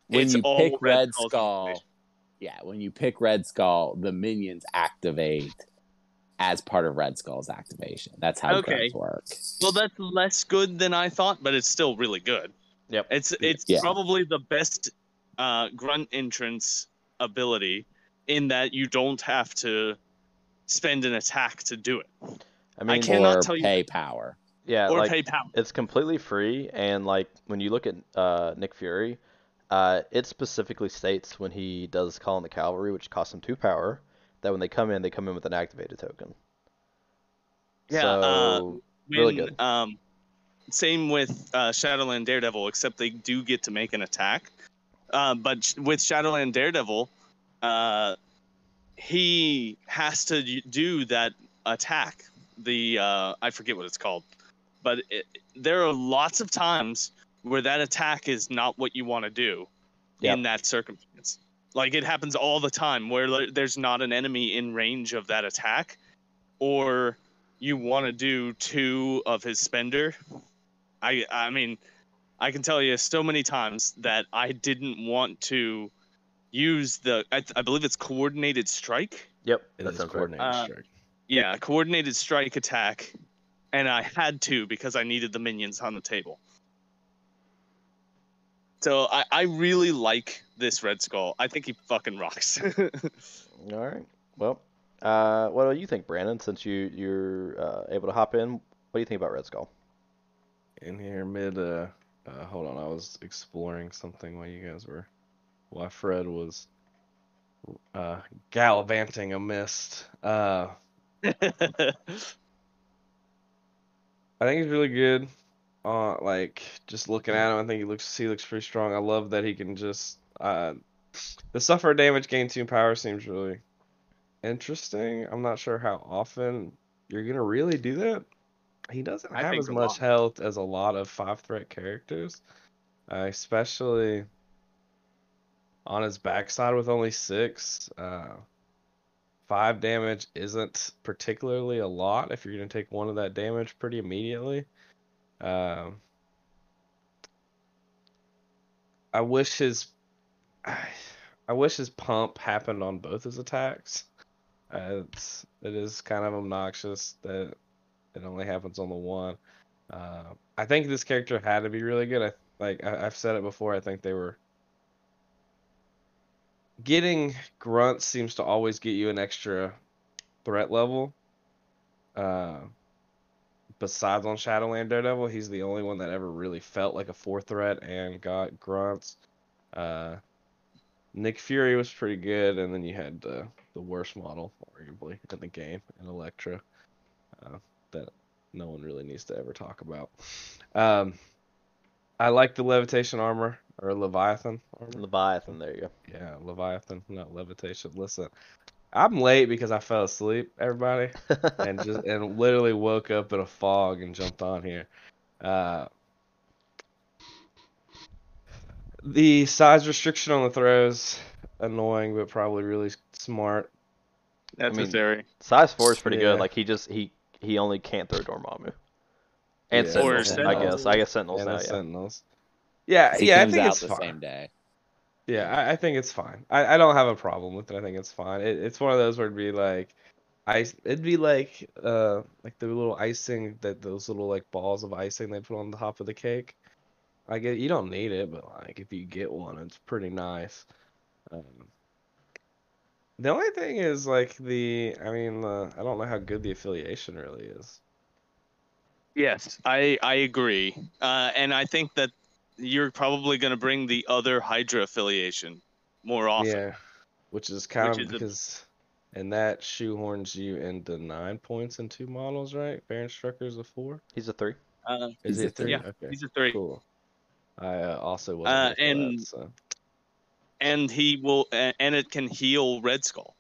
When It's you all pick Red Red Skull, yeah, when you pick Red Skull, the minions activate as part of Red Skull's activation. That's how Okay. grunts work. Well, that's less good than I thought, but it's still really good. Yep. It's it's Yeah. probably the best uh, grunt entrance ability in that you don't have to spend an attack to do it I mean, I cannot or tell you- pay power. yeah, or like pay power. it's completely free, and like when you look at uh, Nick Fury, uh, it specifically states when he does call in the cavalry, which costs him two power, that when they come in, they come in with an activated token. Yeah, So uh, When, really good. Um, same with uh, Shadowland Daredevil, except they do get to make an attack. Uh, but with Shadowland Daredevil, uh, he has to do that attack. The uh, I forget what it's called, but it, there are lots of times where that attack is not what you want to do Yep. in that circumstance. Like it happens all the time where there's not an enemy in range of that attack, or you want to do two of his spender. I I mean, I can tell you so many times that I didn't want to use the I, I believe it's coordinated strike. yep, It that is sounds right. coordinated Uh, strike. Yeah, coordinated strike attack, and I had to because I needed the minions on the table. So I, I really like this Red Skull. I think he fucking rocks. *laughs* All right. Well, uh, what do you think, Brandon? Since you you're uh, able to hop in, what do you think about Red Skull? in here mid uh, uh hold on i was exploring something while you guys were while fred was uh gallivanting a mist uh *laughs* i think he's really good uh like just looking at him i think he looks he looks pretty strong i love that he can just uh the suffer damage gain two power seems really interesting i'm not sure how often you're gonna really do that he doesn't have as much health as a lot of five threat characters, uh, especially on his backside with only six. Uh, five damage isn't particularly a lot if you're going to take one of that damage pretty immediately. Um, I wish his I wish his pump happened on both his attacks. Uh, it's it is kind of obnoxious that it only happens on the one. Uh, I think this character had to be really good. I like I, I've said it before. I think they were getting grunts seems to always get you an extra threat level. Uh, besides on Shadowland Daredevil, he's the only one that ever really felt like a four threat and got grunts. Uh, Nick Fury was pretty good, and then you had uh, the worst model, arguably, in the game, in Elektra, uh, that no one really needs to ever talk about. Um, I like the levitation armor, or Leviathan armor. Leviathan. There you go. Yeah, Leviathan, not levitation. Listen, I'm late because I fell asleep, everybody, and just *laughs* and literally woke up in a fog and jumped on here. Uh, the size restriction on the throws annoying, but probably really smart. That's mean, necessary. Size four is pretty Yeah. good. Like he just he he only can't throw Dormammu. And Yeah. Sentinels, Or I Sentinels. guess. I guess Sentinels and now, yeah. Sentinels. Yeah, He yeah, I comes think out it's the fine. same day. Yeah, I, I think it's fine. I, I don't have a problem with it. I think it's fine. It, it's one of those where it'd be like, ice. It'd be like uh like the little icing that those little like balls of icing they put on the top of the cake. I get you don't need it, but like if you get one, it's pretty nice. Um, the only thing is like the I mean uh, I don't know how good the affiliation really is. Yes, I I agree, uh, and I think that you're probably going to bring the other Hydra affiliation more often. Yeah, which is kind Which of is a- because, and that shoehorns you into nine points in two models, right? Baron Strucker's a four. He's a three. Uh, Is He's a it three? Yeah, Okay, he's a three, cool. I uh, also wasn't Uh, here for that, and- so. and he will, a- and it can heal Red Skull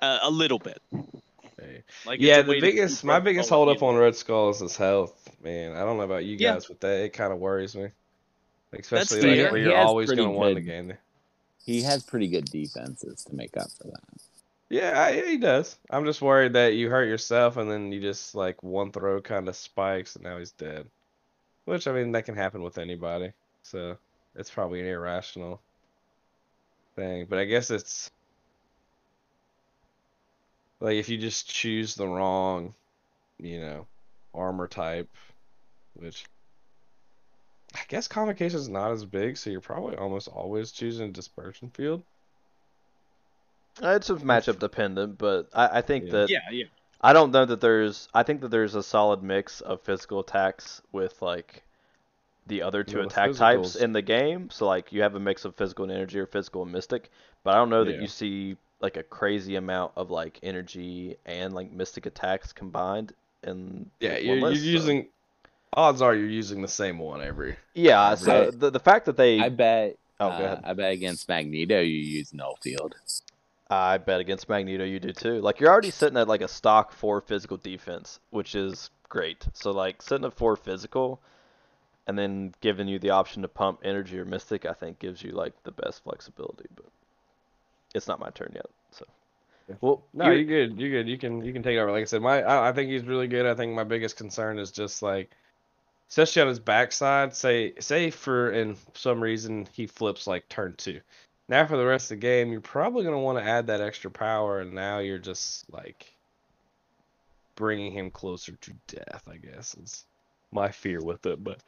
uh, a little bit. Hey. Like yeah, the biggest, my biggest Skull hold up on Red Skull is his health, man. I don't know about you Yeah. guys, but that it kind of worries me. Especially like where you're always going to win the game. He has pretty good defenses to make up for that. Yeah, I, he does. I'm just worried that you hurt yourself and then you just like one throw kind of spikes and now he's dead. Which I mean that can happen with anybody. So it's probably an irrational thing. But I guess it's like if you just choose the wrong, you know, armor type, which I guess convocation is not as big, so you're probably almost always choosing dispersion field. Uh, It's just matchup dependent, but I, I think Yeah. that Yeah, yeah. I don't know that there's. I think that there's a solid mix of physical attacks with like the other two Yeah, with attack types in the game. So like you have a mix of physical and energy or physical and mystic, but I don't know that Yeah. you see like a crazy amount of like energy and like mystic attacks combined in Yeah, you're, you're so- using. Odds are you're using the same one every. Yeah, every- so the the fact that they I bet. oh go uh, ahead. I bet against Magneto you use null field. I bet against Magneto you do too. Like you're already sitting at like a stock four physical defense, which is great. So like sitting at four physical, and then giving you the option to pump energy or mystic, I think gives you like the best flexibility. But it's not my turn yet, so. Well, No, you- you're good. You're good. You can you can take it over. Like I said, my I, I think he's really good. I think my biggest concern is just like, especially on his backside. Say say for in some reason he flips like turn two. Now for the rest of the game, you're probably gonna want to add that extra power, and now you're just like bringing him closer to death. I guess is my fear with it. But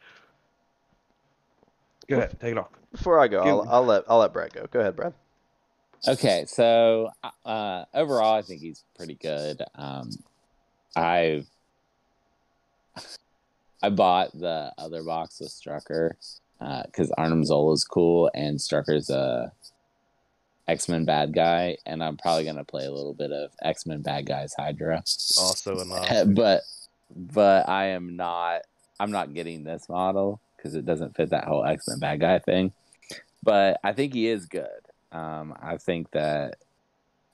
go ahead, take it off. before I go, I'll, I'll let I'll let Brad go. Go ahead, Brad. Okay, so uh, overall, I think he's pretty good. Um, I've I bought the other box with Strucker because Arnim Zola is cool and Strucker's a X Men bad guy, and I'm probably gonna play a little bit of X Men bad guys Hydra. Also enough. *laughs* but but I am not. I'm not getting this model because it doesn't fit that whole X Men bad guy thing. But I think he is good. Um, I think that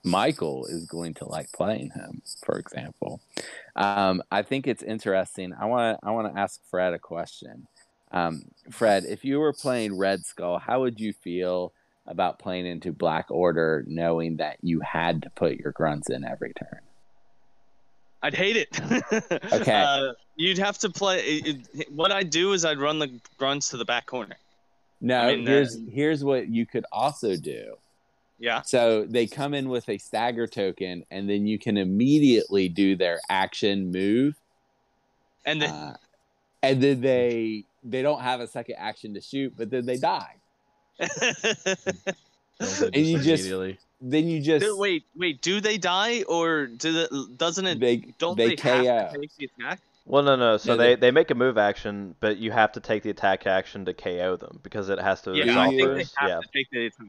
Michael is going to like playing him, for example. Um, I think it's interesting. I want to I want to ask Fred a question. Um, Fred, if you were playing Red Skull, how would you feel about playing into Black Order, knowing that you had to put your grunts in every turn? I'd hate it. *laughs* Okay. Uh, you'd have to play. It, it- what I'd do is I'd run the grunts to the back corner. No, I mean, here's uh, here's what you could also do. Yeah. So they come in with a stagger token, and then you can immediately do their action move, And then, uh, and then they they don't have a second action to shoot, but then they die. and you just- immediately. Then you just Do- wait, wait. Do they die or do the, doesn't it? they don't they, they, KO. have to take the attack? Well, no, no. So No, they, they- they make a move action, but you have to take the attack action to KO them because it has to Yeah, I think they have Yeah. to take the attack.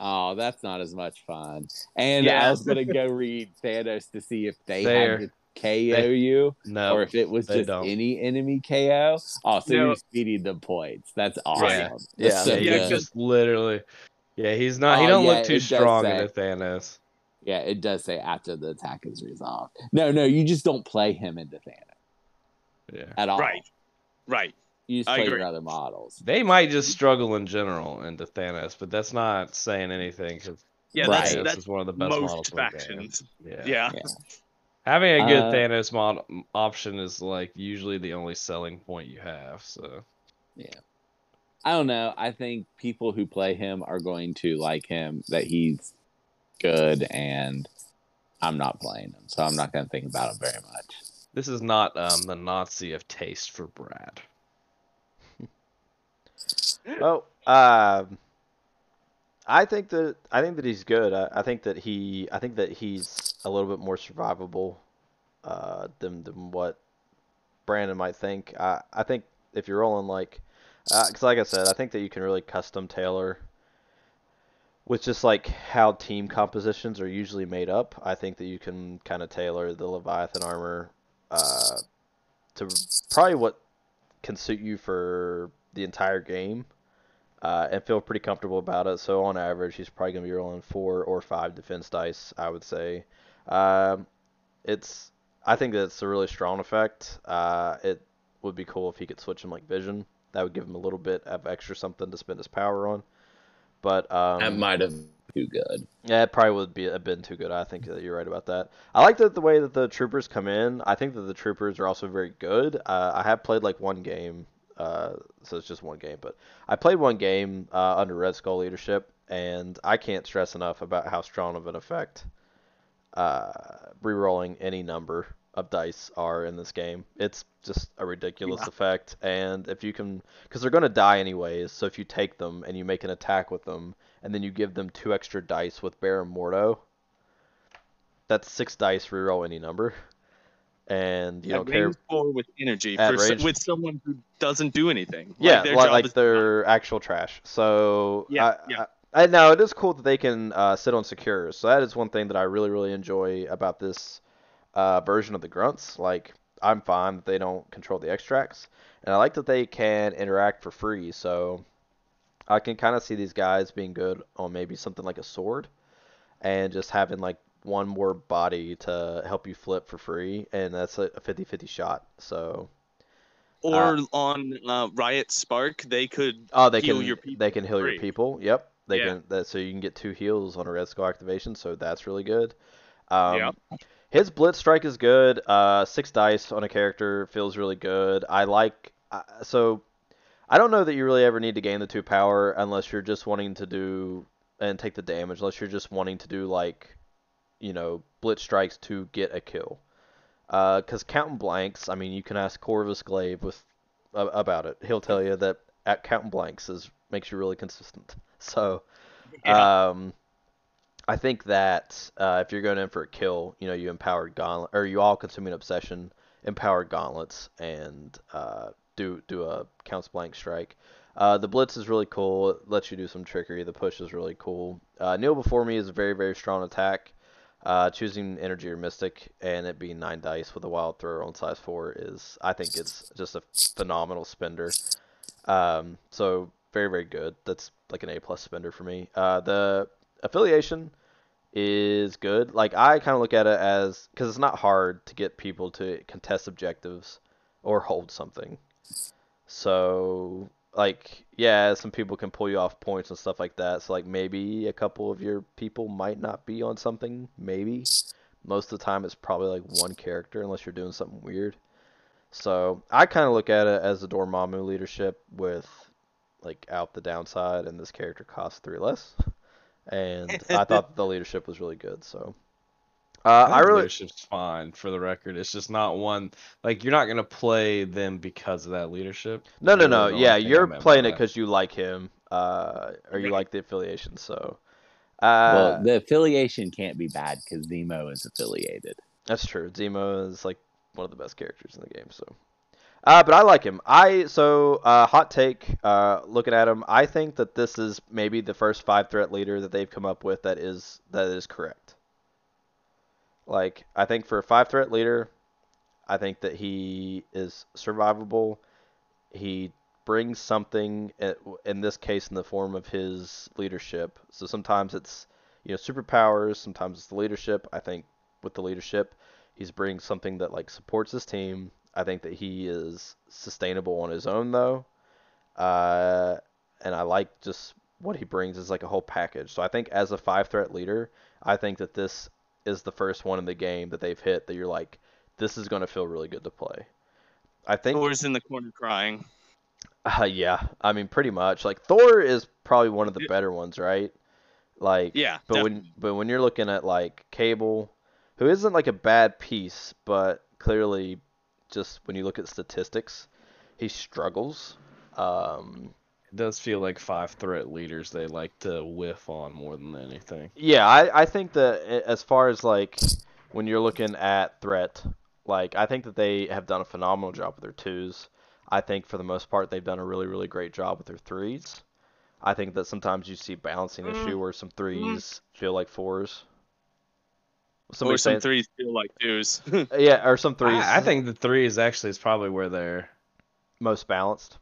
Oh, that's not as much fun. And I was gonna go read Thanos to see if they There. had to KO you No. or if it was just don't. any enemy KO. Oh, so No. you're speeding the points. That's awesome. Right. That's Yeah. so yeah, Yeah, good. he's just literally. Yeah, he's not. he Oh, don't yeah, look too strong say. into Thanos. Yeah, it does say after the attack is resolved. No, no, you just don't play him into Thanos Yeah, at all. Right. Right. You just I play agree. your other models. they might just struggle in general into Thanos, but that's not saying anything because Yeah, Right. that's Thanos that's is one of the best models most in the game. factions. Yeah. Yeah. having a good Uh, Thanos mod option is like usually the only selling point you have. So yeah. I don't know. I think people who play him are going to like him that he's good, and I'm not playing him, so I'm not going to think about him very much. this is not um, the Nazi of taste for Brad. Oh, um, I think that I think that he's good. I, I think that he I think that he's a little bit more survivable uh, than than what Brandon might think. I I think if you're rolling like, because like I said, I think that you can really custom tailor with just like how team compositions are usually made up. I think that you can kind of tailor the Leviathan armor uh, to probably what can suit you for the entire game uh, and feel pretty comfortable about it. So on average, he's probably going to be rolling four or five defense dice, I would say. Um, it's I think that's a really strong effect. Uh, it would be cool if he could switch him like Vision. That would give him a little bit of extra something to spend his power on. But um, that might have been too good. yeah, it probably would be have been too good. I think that you're right about that. I like that the way that the troopers come in. I think that the troopers are also very good. Uh, I have played like one game, uh, so it's just one game, but I played one game uh, under Red Skull leadership, and I can't stress enough about how strong of an effect uh, rerolling any number of dice are in this game. It's just a ridiculous Yeah. effect, and if you can, because they're going to die anyways, so if you take them and you make an attack with them, and then you give them two extra dice with Baron Mordo, that's six dice reroll any number, and you At don't care. with energy for s- range- with someone who doesn't do anything. Yeah, their like, job like they're actual trash. So Yeah, I, yeah. I, I, now it is cool that they can uh, sit on secures. So that is one thing that I really really enjoy about this uh, version of the grunts. Like I'm fine that they don't control the extracts, and I like that they can interact for free. So I can kind of see these guys being good on maybe something like a sword, and just having like one more body to help you flip for free, and that's a 50-50 shot. So or on uh, Riot Spark, they could Oh, they heal can your people they can heal free. your people. Yep, they Yeah. can. That so you can get two heals on a Red Skull activation. So that's really good. Um, Yep. His Blitz Strike is good. Uh, six dice on a character feels really good. I like. Uh, so I don't know that you really ever need to gain the two power unless you're just wanting to do and take the damage. Unless you're just wanting to do like, you know, Blitz Strikes to get a kill. Because counting blanks, I mean, you can ask Corvus Glaive with a- about it. He'll tell you that at counting blanks is makes you really consistent. *laughs* So, Yeah. um, I think that uh, if you're going in for a kill, you know, you empowered gauntlet or you all consuming obsession, empowered gauntlets, and uh, do do a counts blank strike. Uh, the blitz is really cool. It lets you do some trickery. The push is really cool. Uh, Kneel before me is a very very strong attack. Uh, choosing energy or mystic and it being nine dice with a wild thrower on size four is I think it's just a phenomenal spender. Um, so very very good. That's like an A plus spender for me. Uh, the affiliation is good. Like I kind of look at it as because it's not hard to get people to contest objectives or hold something. So like yeah, some people can pull you off points and stuff like that. So like maybe a couple of your people might not be on something. Maybe most of the time it's probably like one character unless you're doing something weird. So I kind of look at it as the Dormammu leadership with like out the downside, and this character costs three less. And I thought *laughs* the leadership was really good. So uh, I think really leadership's fine for the record. It's just not one like you're not gonna play them because of that leadership. no no Really no yeah you're playing it because you like him uh, or you like the affiliation. So well, uh, the affiliation can't be bad because Zemo is affiliated. That's true. Zemo is like one of the best characters in the game. So, uh, but I like him. I so uh, hot take. Uh, looking at him, I think that this is maybe the first five threat leader that they've come up with that is that is correct. Like I think for a five threat leader, I think that he is survivable. He brings something in this case in the form of his leadership. So sometimes it's you know superpowers, sometimes it's the leadership. I think with the leadership, he's bringing something that like supports his team. I think that he is sustainable on his own though. Uh, and I like just what he brings is like a whole package. So I think as a five threat leader, I think that this is the first one in the game that they've hit that you're like, this is going to feel really good to play. I think Thor's in the corner crying. uh, yeah, I mean pretty much. Like Thor is probably one of the better ones, right? Like Yeah, but when but when you're looking at like Cable, who isn't like a bad piece, but clearly just when you look at statistics, he struggles. Um, It does feel like five threat leaders they like to whiff on more than anything. yeah, I I think that as far as like when you're looking at threat, like I think that they have done a phenomenal job with their twos. I think for the most part they've done a really really great job with their threes. I think that sometimes you see balancing Mm. issue where some threes feel like fours. or some saying, threes feel like twos. *laughs* yeah, or some threes I, I think the three is actually is probably where they're. most balanced.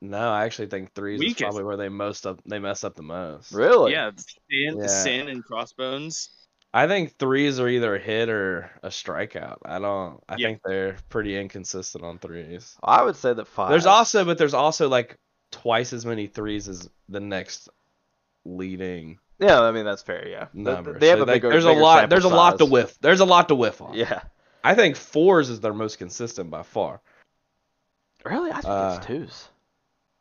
No, I actually think threes is probably where they most up they mess up the most. Really? yeah, Sin, Yeah. Sin and Crossbones. I think threes are either a hit or a strikeout. I don't. I Yeah. think they're pretty inconsistent on threes. I would say that five. There's also, but there's also like twice as many threes as the next leading Yeah, I mean that's fair. Yeah, They- number. They have So, a like, bigger. there's a lot. sample There's a lot to whiff. There's a lot to whiff on. Yeah, I think fours is their most consistent by far. really, I think Uh, it's twos.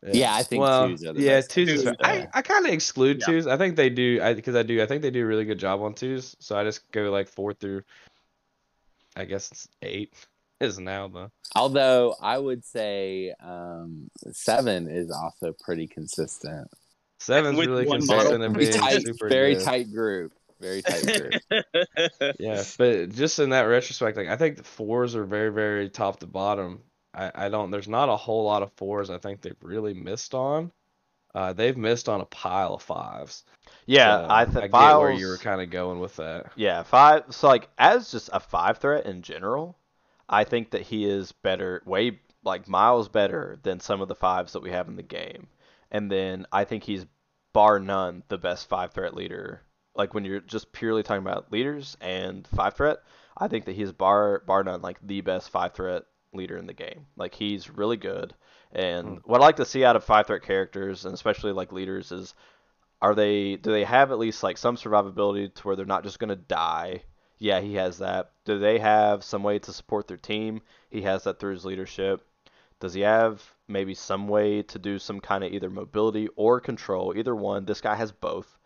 Yeah, I think well, twos are the yeah, best twos. Twos, I. I kind of exclude Yeah. twos. I think they do. I because I do. I think they do a really good job on twos. So I just go like four through. I guess it's eight *laughs* is now though. Although I would say um, seven is also pretty consistent. Seven's With really consistent model. and Very being tight, super very good. tight group. Very tight *laughs* group. Yeah, but just in that retrospect, like I think the fours are very, very top to bottom. I, I don't. There's not a whole lot of fours. I think they've really missed on. Uh, they've missed on a pile of fives. Yeah, So I think get Files. where you were kind of going with that. Yeah, five. So like as just a five threat in general, I think that he is better, way like miles better than some of the fives that we have in the game. And then I think he's bar none the best five threat leader. Like when you're just purely talking about leaders and five threat, I think that he's bar bar none like the best five threat leader in the game. Like he's really good. And hmm. what I like to see out of five threat characters and especially like leaders is are they do they have at least like some survivability to where they're not just going to die? Yeah he has that. Do they have some way to support their team? He has that through his leadership. Does he have maybe some way to do some kind of either mobility or control? Either one this guy has both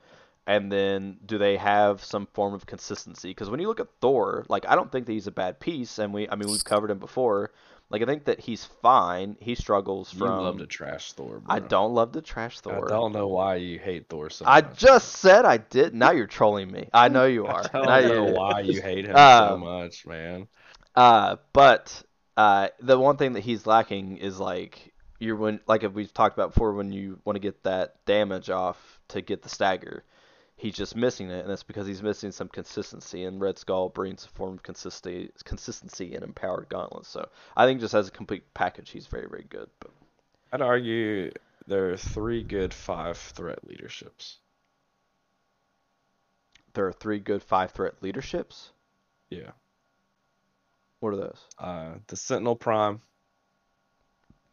and then do they have some form of consistency because when you look at thor like i don't think that he's a bad piece and we i mean we've covered him before like i think that he's fine he struggles You from love to trash Thor. Bro. i don't love to trash thor I don't know why you hate Thor so I just said I did. Now you're trolling me. I know you *laughs* are. I don't know why you hate him so Um, much, man. Uh, but uh, the one thing that he's lacking is like you're when like if we've talked about before when you want to get that damage off to get the stagger, he's just missing it, and that's because he's missing some consistency. And Red Skull brings a form of consistency, consistency and empowered gauntlets. So I think just as a complete package, he's very very good. But I'd argue there are three good five threat leaderships. there are three good five threat leaderships. Yeah. What are those? Uh, the Sentinel Prime,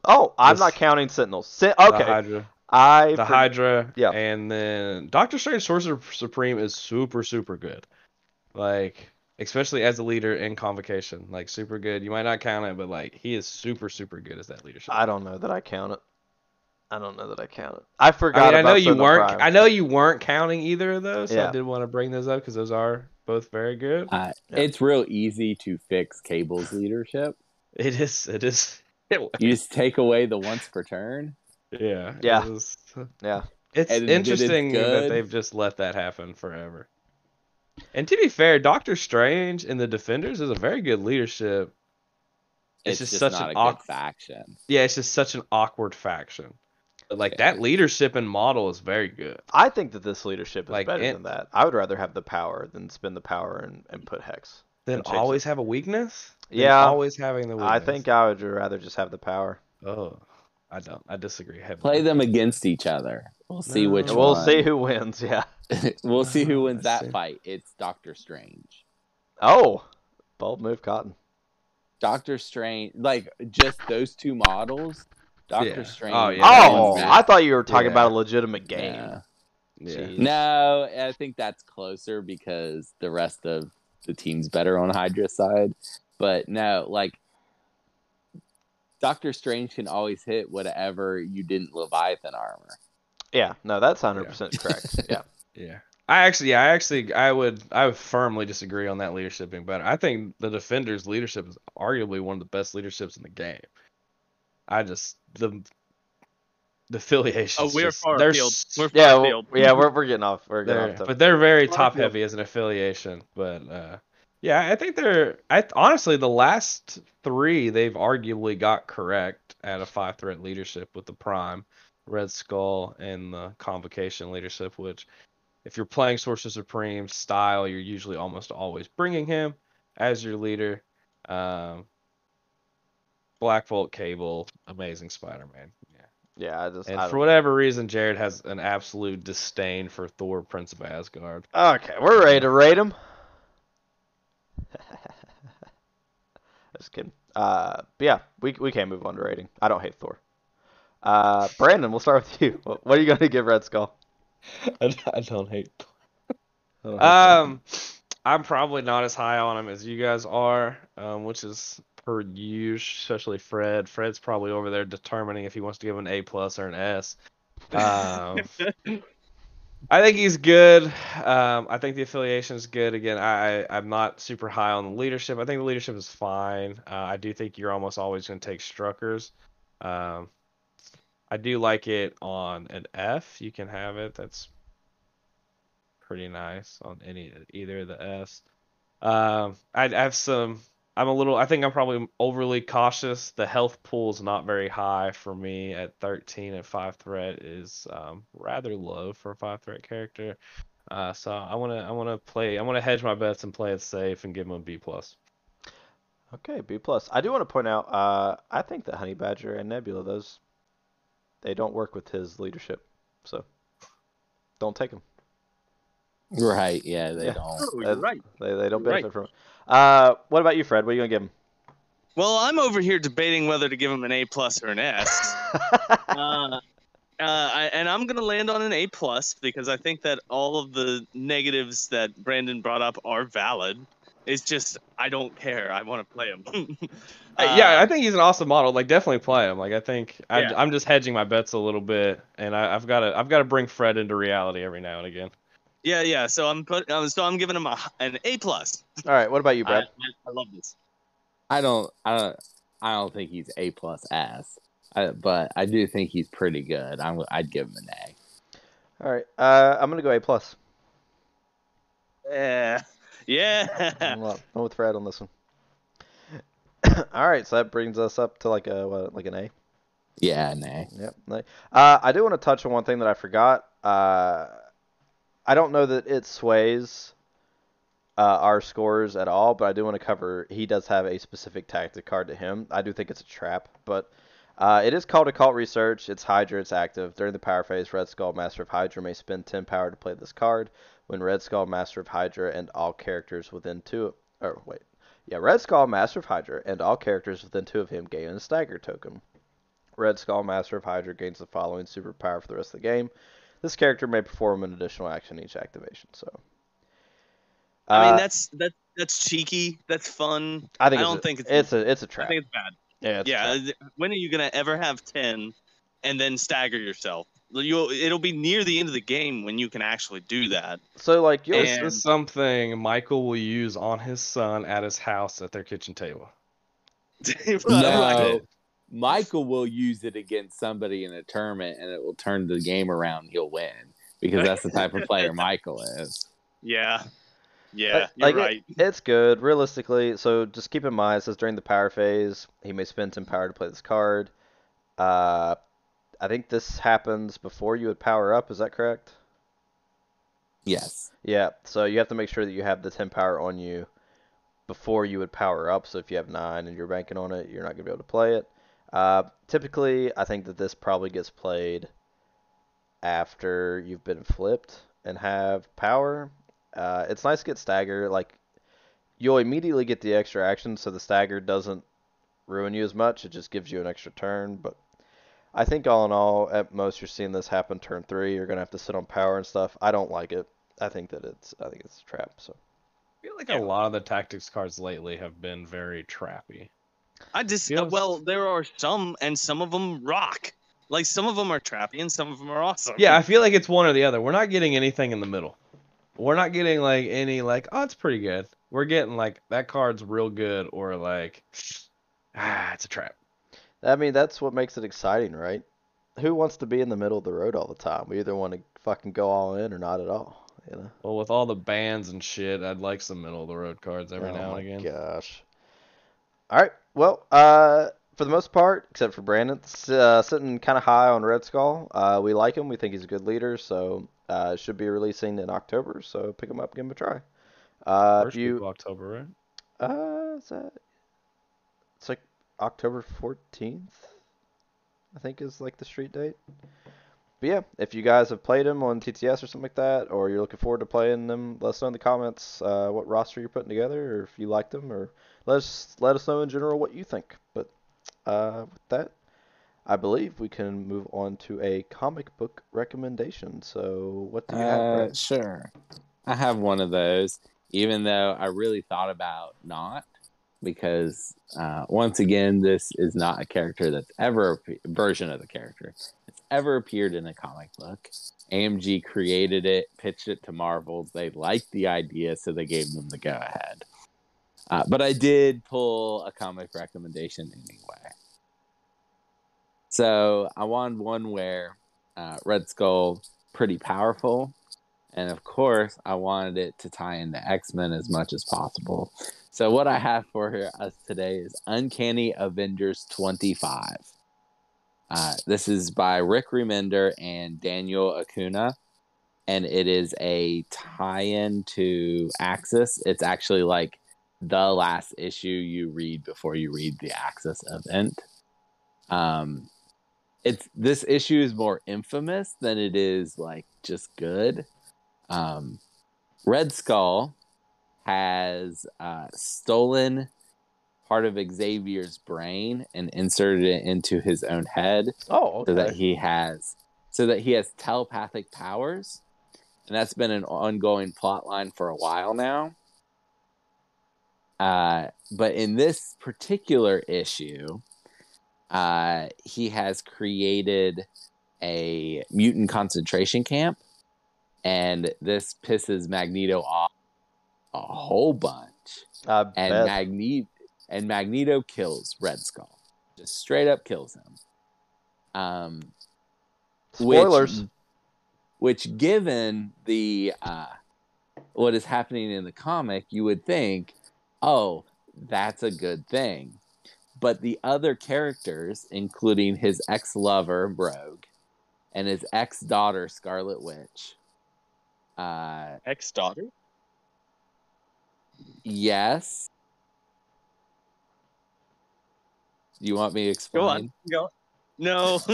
Oh, I'm This- not counting Sentinels. Sen- okay, I the for- Hydra, yeah. and then Doctor Strange Sorcerer Supreme is super super good. Like especially as a leader in convocation, like super good. You might not count it, but like he is super super good as that leadership. I don't know that I count it. I don't know that I count it. I I forgot mean, I about know you weren't. Prime. I know you weren't counting either of those. So Yeah. I did want to bring those up because those are both very good. Uh, Yeah. It's real easy to fix Cable's leadership. It is. It is. *laughs* It, You just take away the once per turn. Yeah. it Yeah. Yeah. It's And it is interesting that they've just let that happen forever. And to be fair, Doctor Strange and the Defenders is a very good leadership. It's, It's just just, such not an awkward faction. Yeah, it's just such an awkward faction. But like Yeah. that leadership and model is very good. I think that this leadership is Like, better it- than that. I would rather have the power than spend the power and, and put hex. Then always it. have a weakness. Yeah. always having the weakness. I think I would rather just have the power. Oh, I don't. I disagree heavily. Play them against each other. We'll see No. which we'll one. see who wins. Yeah. *laughs* we'll see who *laughs* wins that see. fight. It's Doctor Strange. Oh, bold move, Cotton. Doctor Strange, like just those two models. Doctor Yeah. Strange. Oh, yeah, oh, I thought you were talking Yeah. about a legitimate game. Yeah. Yeah. No, I think that's closer because the rest of the team's better on Hydra's side. But no, like Doctor Strange can always hit whatever you didn't Leviathan armor. Yeah, no, that's 100% correct. *laughs* Yeah. Yeah. I actually, yeah, I actually, I would, I would firmly disagree on that leadership being better. I think the Defenders' leadership is arguably one of the best leaderships in the game. I just the the affiliation. Oh, we're far they're, afield. We're far Yeah, afield. yeah, we're, we're getting off. We're getting off. but they're very top heavy as an affiliation. But uh, yeah, I think they're. I honestly, the last three they've arguably got correct at a five threat leadership with the Prime, Red Skull, and the Convocation leadership. Which, if you're playing Sorcerer Supreme style, you're usually almost always bringing him as your leader. Um, Black Bolt, Cable, Amazing Spider-Man. Yeah. yeah, I just. And I for whatever reason, Jared has an absolute disdain for Thor, Prince of Asgard. Okay, we're ready to rate him. *laughs* Just kidding. Uh, but yeah, we we can move on to rating. I don't hate Thor. Uh, Brandon, we'll start with you. What what are you going to give Red Skull? *laughs* I, I don't hate. I don't hate Thor. Um, I'm probably not as high on him as you guys are, um, which is per usual, especially Fred. Fred's probably over there determining if he wants to give an A plus or an S. *laughs* Um, I think he's good. Um, I think the affiliation is good. Again, I, I I'm not super high on the leadership. I think the leadership is fine. Uh, I do think you're almost always going to take Struckers. Um, I do like it on an F. You can have it. That's pretty nice on any either of the. Um, I, I have some. I'm a little. I think I'm probably overly cautious. The health pool is not very high for me at 13 and five threat is um, rather low for a five threat character. Uh, so I want to. I want to play. I want to hedge my bets and play it safe and give him a B plus. Okay, B plus. I do want to point out. Uh, I think that Honey Badger and Nebula, those, they don't work with his leadership, so don't take them. Right? Yeah, they Yeah. don't. Oh, you're Uh, right. They they don't Right. benefit from it. Uh, what about you, Fred? What are you gonna give him? Well, I'm over here debating whether to give him an A plus or an S. *laughs* uh, uh, I, and I'm gonna land on an A plus because I think that all of the negatives that Brandon brought up are valid. It's just I don't care. I want to play him. *laughs* Uh, yeah, I think he's an awesome model. Like, definitely play him. Like, I think I, Yeah. I'm just hedging my bets a little bit, and I, I've got to I've got to bring Fred into reality every now and again. Yeah, yeah. So I'm put. Uh, so I'm giving him a an A plus. All right. What about you, Brad? I, I love this. I don't. I don't. I don't think he's A plus S. I, but I do think he's pretty good. I'm, I'd give him an A. All right. Uh, I'm gonna go A plus. Yeah, yeah. I'm, I'm *laughs* with Fred on this one. *coughs* All right. So that brings us up to like a what, like an A. Yeah, an A. Yep. ni- Uh, I do want to touch on one thing that I forgot. Uh, I don't know that it sways uh, our scores at all, but I do want to cover. He does have a specific tactic card to him. I do think it's a trap, but uh, it is called occult research. It's Hydra. It's active during the power phase. Red Skull, Master of Hydra, may spend 10 power to play this card. When Red Skull, Master of Hydra, and all characters within two. Or wait. Yeah, Red Skull, Master of Hydra, and all characters within two of him gain a stagger token. Red Skull, Master of Hydra, gains the following superpower for the rest of the game. This character may perform an additional action each activation. So, I mean Uh, that's that that's cheeky. That's fun. I think I don't a, think it's- it's a it's a I trap. think it's bad. yeah, it's yeah. When are you gonna ever have ten, and then stagger yourself? You'll. It'll be near the end of the game when you can actually do that. So like This is something Michael will use on his son at his house at their kitchen table. *laughs* No. Michael will use it against somebody in a tournament, and it will turn the game around. and He'll win because that's the type of player *laughs* Michael is. Yeah. Yeah. You're like it- right. It's good, realistically. So just keep in mind, it says during the power phase, he may spend 10 power to play this card. Uh, I think this happens before you would power up. Is that correct? Yes. Yeah. So you have to make sure that you have the 10 power on you before you would power up. So if you have 9 and you're banking on it, you're not going to be able to play it. Uh, typically, I think that this probably gets played after you've been flipped and have power. Uh, it's nice to get stagger. Like you'll immediately get the extra action, so the stagger doesn't ruin you as much. It just gives you an extra turn. But I think all in all, at most you're seeing this happen turn three. You're gonna have to sit on power and stuff. I don't like it. I think that it's I think it's a trap. So I feel like a lot of the tactics cards lately have been very trappy. I just feels- well, there are some, and some of them rock. Like some of them are trappy, and some of them are awesome. Yeah, I feel like it's one or the other. We're not getting anything in the middle. We're not getting like any like, oh, it's pretty good. We're getting like that card's real good or like, *sighs* ah, it's a trap. I mean that's what makes it exciting, right? Who wants to be in the middle of the road all the time? We either want to fucking go all in or not at all. You know. Well, with all the bans and shit, I'd like some middle of the road cards every oh now my and again. gosh. All right. Well, uh, for the most part, except for Brandon, uh, sitting kind of high on Red Skull. Uh, we like him. We think he's a good leader. So uh, should be releasing in October. So pick him up, give him a try. Uh, First if week of you October, right? uh, is that it's like October fourteenth. I think is like the street date. but yeah, if you guys have played him on TTS or something like that, or you're looking forward to playing them, let us know in the comments uh, what roster you're putting together, or if you like them, or let us let us know in general what you think. But uh, with that, I believe we can move on to a comic book recommendation. So, what do you have? Uh, sure. I have one of those, even though I really thought about not, because uh, once again, this is not a character that's ever a version of the character that's ever appeared in a comic book. AMG created it, pitched it to Marvel. They liked the idea, so they gave them the go ahead. Uh, but I did pull a comic recommendation anyway. So I wanted one where uh, Red Skull pretty powerful, and of course I wanted it to tie into X Men as much as possible. So what I have for us today is Uncanny Avengers twenty five. Uh, this is by Rick Remender and Daniel Acuna, and it is a tie-in to Axis. It's actually like the last issue you read before you read the Axis event. Um, it's this issue is more infamous than it is like just good. Um, Red Skull has uh, stolen part of Xavier's brain and inserted it into his own head Oh, so that he has so that he has telepathic powers and that's been an ongoing plot line for a while now uh, but in this particular issue uh, he has created a mutant concentration camp and this pisses magneto off a whole bunch I and bet. Magneto and Magneto kills Red Skull, just straight up kills him. Um, which- Spoilers. which, given the uh, what is happening in the comic, you would think, oh, that's a good thing. But the other characters, including his ex-lover Rogue and his ex-daughter Scarlet Witch, uh, Ex daughter. yes. You want me to explain? Go on. Go. On. No. *laughs*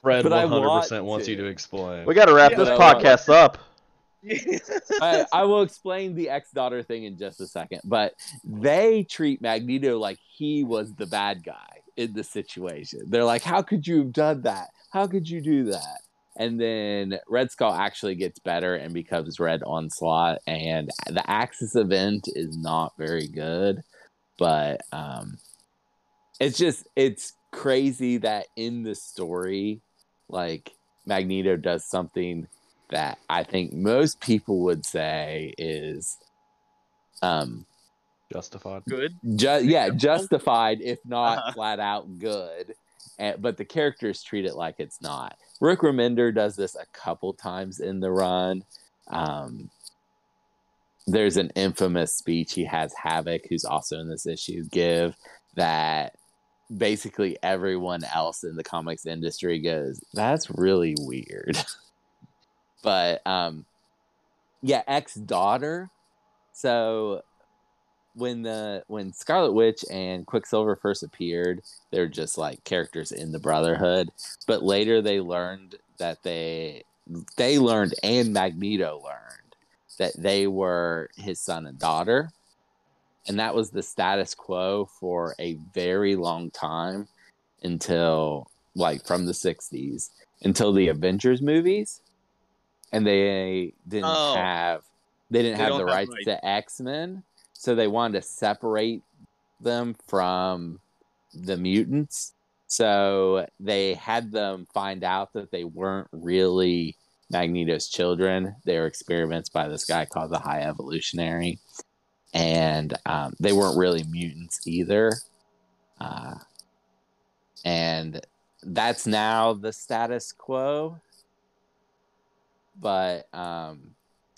Fred But 100% want wants you to. to explain. we got to wrap Yeah, this but I want- podcast up. I, I *laughs* will explain the ex daughter thing in just a second, but they treat Magneto like he was the bad guy in the situation. They're like, How could you have done that? How could you do that? And then Red Skull actually gets better and becomes Red Onslaught. And the Axis event is not very good, but um, it's just, it's crazy that in the story, like Magneto does something that I think most people would say is um Justified. Good. ju- yeah justified if not Uh-huh. flat out good and, but the characters treat it like it's not rick remender does this a couple times in the run um there's an infamous speech he has havoc who's also in this issue give that basically everyone else in the comics industry goes that's really weird *laughs* but um yeah ex daughter so when the when scarlet witch and quicksilver first appeared they're just like characters in the brotherhood. But later they learned that they they learned and magneto learned that they were his son and daughter. And that was the status quo for a very long time until like from the 60s until the avengers movies and they didn't Oh. have they didn't They have the rights. to x-men so they wanted to separate them from the mutants. So they had them find out that they weren't really magneto's children. They were experiments by this guy called the high evolutionary. And um, they weren't really mutants either. Uh, and that's now the status quo but um,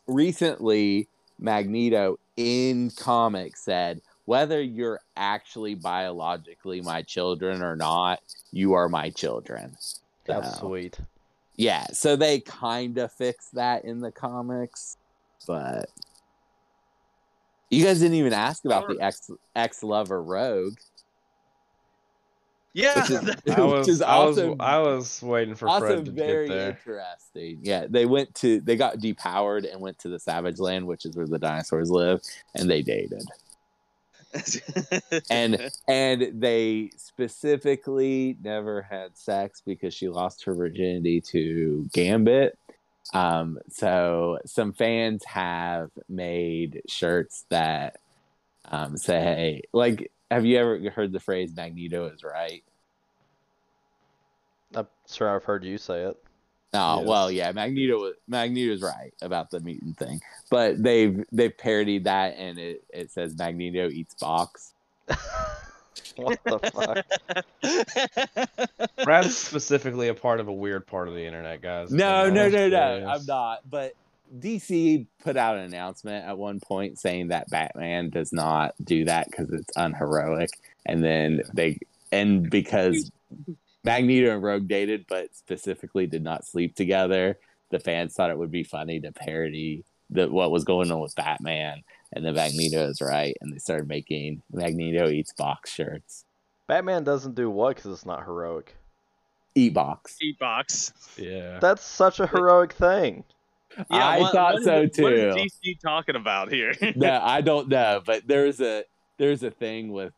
recently magneto in comics said whether you're actually biologically my children or not you are my children That's sweet. yeah so they kind of fixed that in the comics but you guys didn't even ask about the ex ex lover rogue Yeah, Which is- *laughs* that- I Which was, is I was, also- I was waiting for also Fred to very get there. interesting. Yeah, they went to they got depowered and went to the Savage Land, which is where the dinosaurs live, and they dated. *laughs* And and they specifically never had sex because she lost her virginity to Gambit. Um, so some fans have made shirts that um, say like, have you ever heard the phrase "Magneto is right"? I'm sure I've heard you say it. Oh Yes. well, yeah, Magneto Magneto's right about the mutant thing, but they've they've parodied that and it, it says Magneto eats box. *laughs* what the fuck? Brad's specifically a part of a weird part of the internet, guys. No, You no, no, no, I'm not. But DC put out an announcement at one point saying that Batman does not do that because it's unheroic, and then they and because *laughs* Magneto and Rogue dated, but specifically did not sleep together. The fans thought it would be funny to parody the what was going on with Batman, and then Magneto is right, and they started making Magneto eats box shirts. Batman doesn't do what because it's not heroic. Eat box. Eat box. Yeah. That's such a heroic thing. I what- thought what is so, it- What is too. DC talking about here? *laughs* no, I don't know, but there's a there's a thing with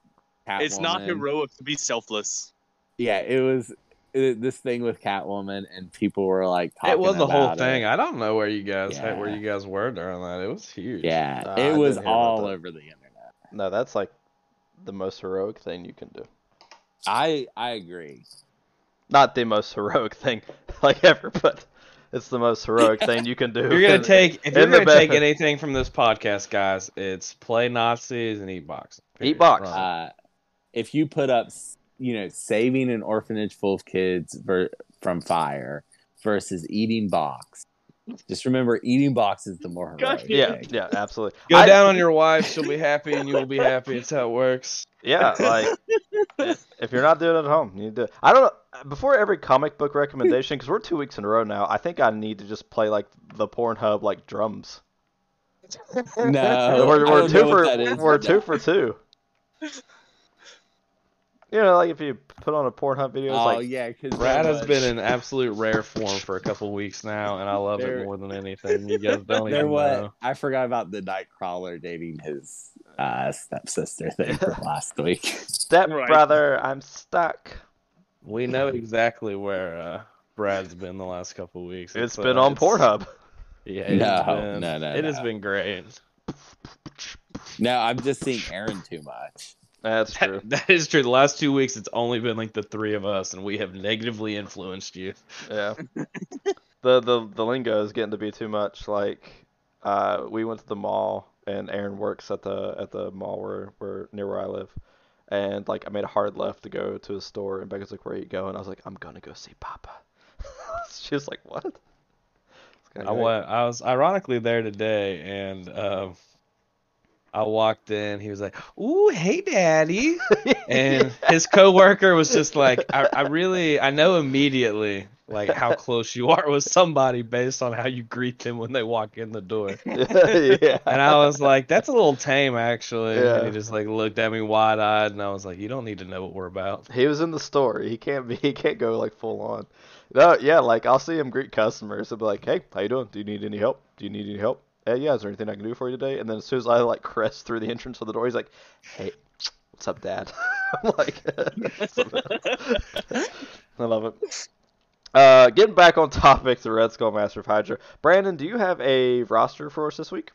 Catwoman. it's not heroic to be selfless. Yeah, it was it, this thing with Catwoman, and people were like, talking It was the whole about thing. it. I don't know where you guys had, where you guys were during that. It was huge. Yeah, Nah, I it was didn't hear about all over the internet. No, that's like the most heroic thing you can do. I I agree. Not the most heroic thing *laughs* like ever, but it's the most heroic *laughs* thing you can do. You're gonna in- take if you're gonna take bed. anything from this podcast, guys, it's play Nazis and eat box. Eat box. Uh, if you put up, you know, saving an orphanage full of kids ver- from fire versus eating box, just remember eating box is the more Gosh, heroic. Yeah, thing. yeah, absolutely. Go I- down on your wife, she'll be happy, and you will be happy. It's how it works. Yeah, *laughs* like if you're not doing it at home, you need to. I don't know. Before every comic book recommendation, because we're two weeks in a row now, I think I need to just play like the Pornhub like drums. No, *laughs* we're we're two for we're two for two. You know, like if you put on a Pornhub video, it's Oh like yeah, because Brad has been in absolute rare form for a couple weeks now, and I love There- it more than anything. You guys don't *laughs* even what know. I forgot about the Nightcrawler dating his uh, stepsister thing from *laughs* last week. step Right. brother, I'm stuck. We know exactly where uh, Brad's been the last couple weeks. It's uh, been on it's- Pornhub. Yeah, it's No, been, no, no, It has been great. No, I'm just seeing Aaron too much. That's true. That, *laughs* that is true. The last two weeks, it's only been like the three of us, and we have negatively influenced you. Yeah. the the the lingo is getting to be too much. Like, uh, we went to the mall, and Aaron works at the at the mall where where near where I live, and like I made a hard left to go to a store, and Becca's like, "Where are you going?" I was like, "I'm gonna go see Papa." *laughs* she was like, "What?" I went. I was ironically there today, and um, I walked in. He was like, "Ooh, hey, Daddy," *laughs* and his coworker was just like, I, "I really, I know immediately like how *laughs* close you are with somebody based on how you greet them when they walk in the door." *laughs* yeah. And I was like, "That's a little tame, actually." Yeah. And he just like looked at me wide eyed, and I was like, "You don't need to know what we're about." He was in the store. He can't be. *laughs* He can't go like full on. No, yeah, like I'll see him greet customers and be like, "Hey, how you doing? Do you need any help? Do you need any help? Hey, yeah, is there anything I can do for you today?" And then as soon as I like crest through the entrance of the door, he's like, "Hey, what's up, Dad?" I'm like, I love it. Uh, getting back on *laughs* topic, the Red Skull Master of Hydra. Brandon, do you have a roster for us this week?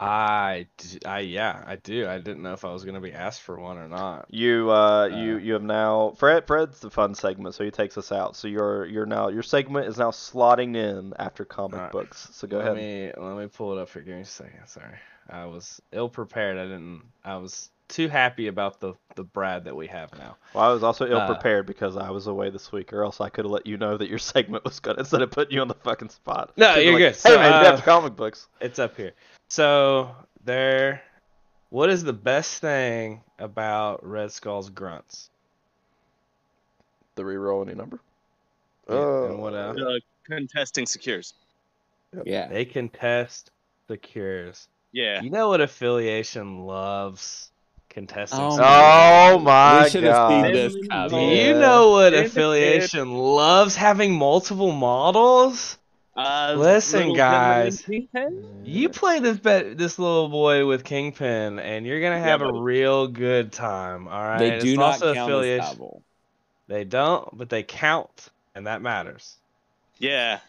I, I yeah, I do. I didn't know if I was gonna be asked for one or not. You uh, you Uh, you have now Fred Fred's the fun segment, so he takes us out. So your you're now your segment is now slotting in after comic Alright. books. So go let ahead. me let me pull it up here. Give me a second. Sorry, I was ill prepared. I didn't. I was too happy about the the Brad that we have now. Well, I was also ill uh, prepared because I was away this week, or else I could have let you know that your *laughs* segment was good instead of putting you on the fucking spot. No, you're like, good. Hey So, man, uh, you have comic books. It's up here. So there. What is the best thing about Red Skull's grunts? The reroll any number. Yeah, and what else? Uh, contesting secures. Yeah. They can test the cures. Yeah. You know what affiliation loves? Contesting. Oh Oh my we should have seen god. this Do Do. Yeah. you know what Indicate- affiliation loves having multiple models? Uh, Listen, guys. You play this be- this little boy with Kingpin, and you're gonna have a real good time. All right. They It's do not also count as affiliation. double. They don't, but they count, and that matters. Yeah.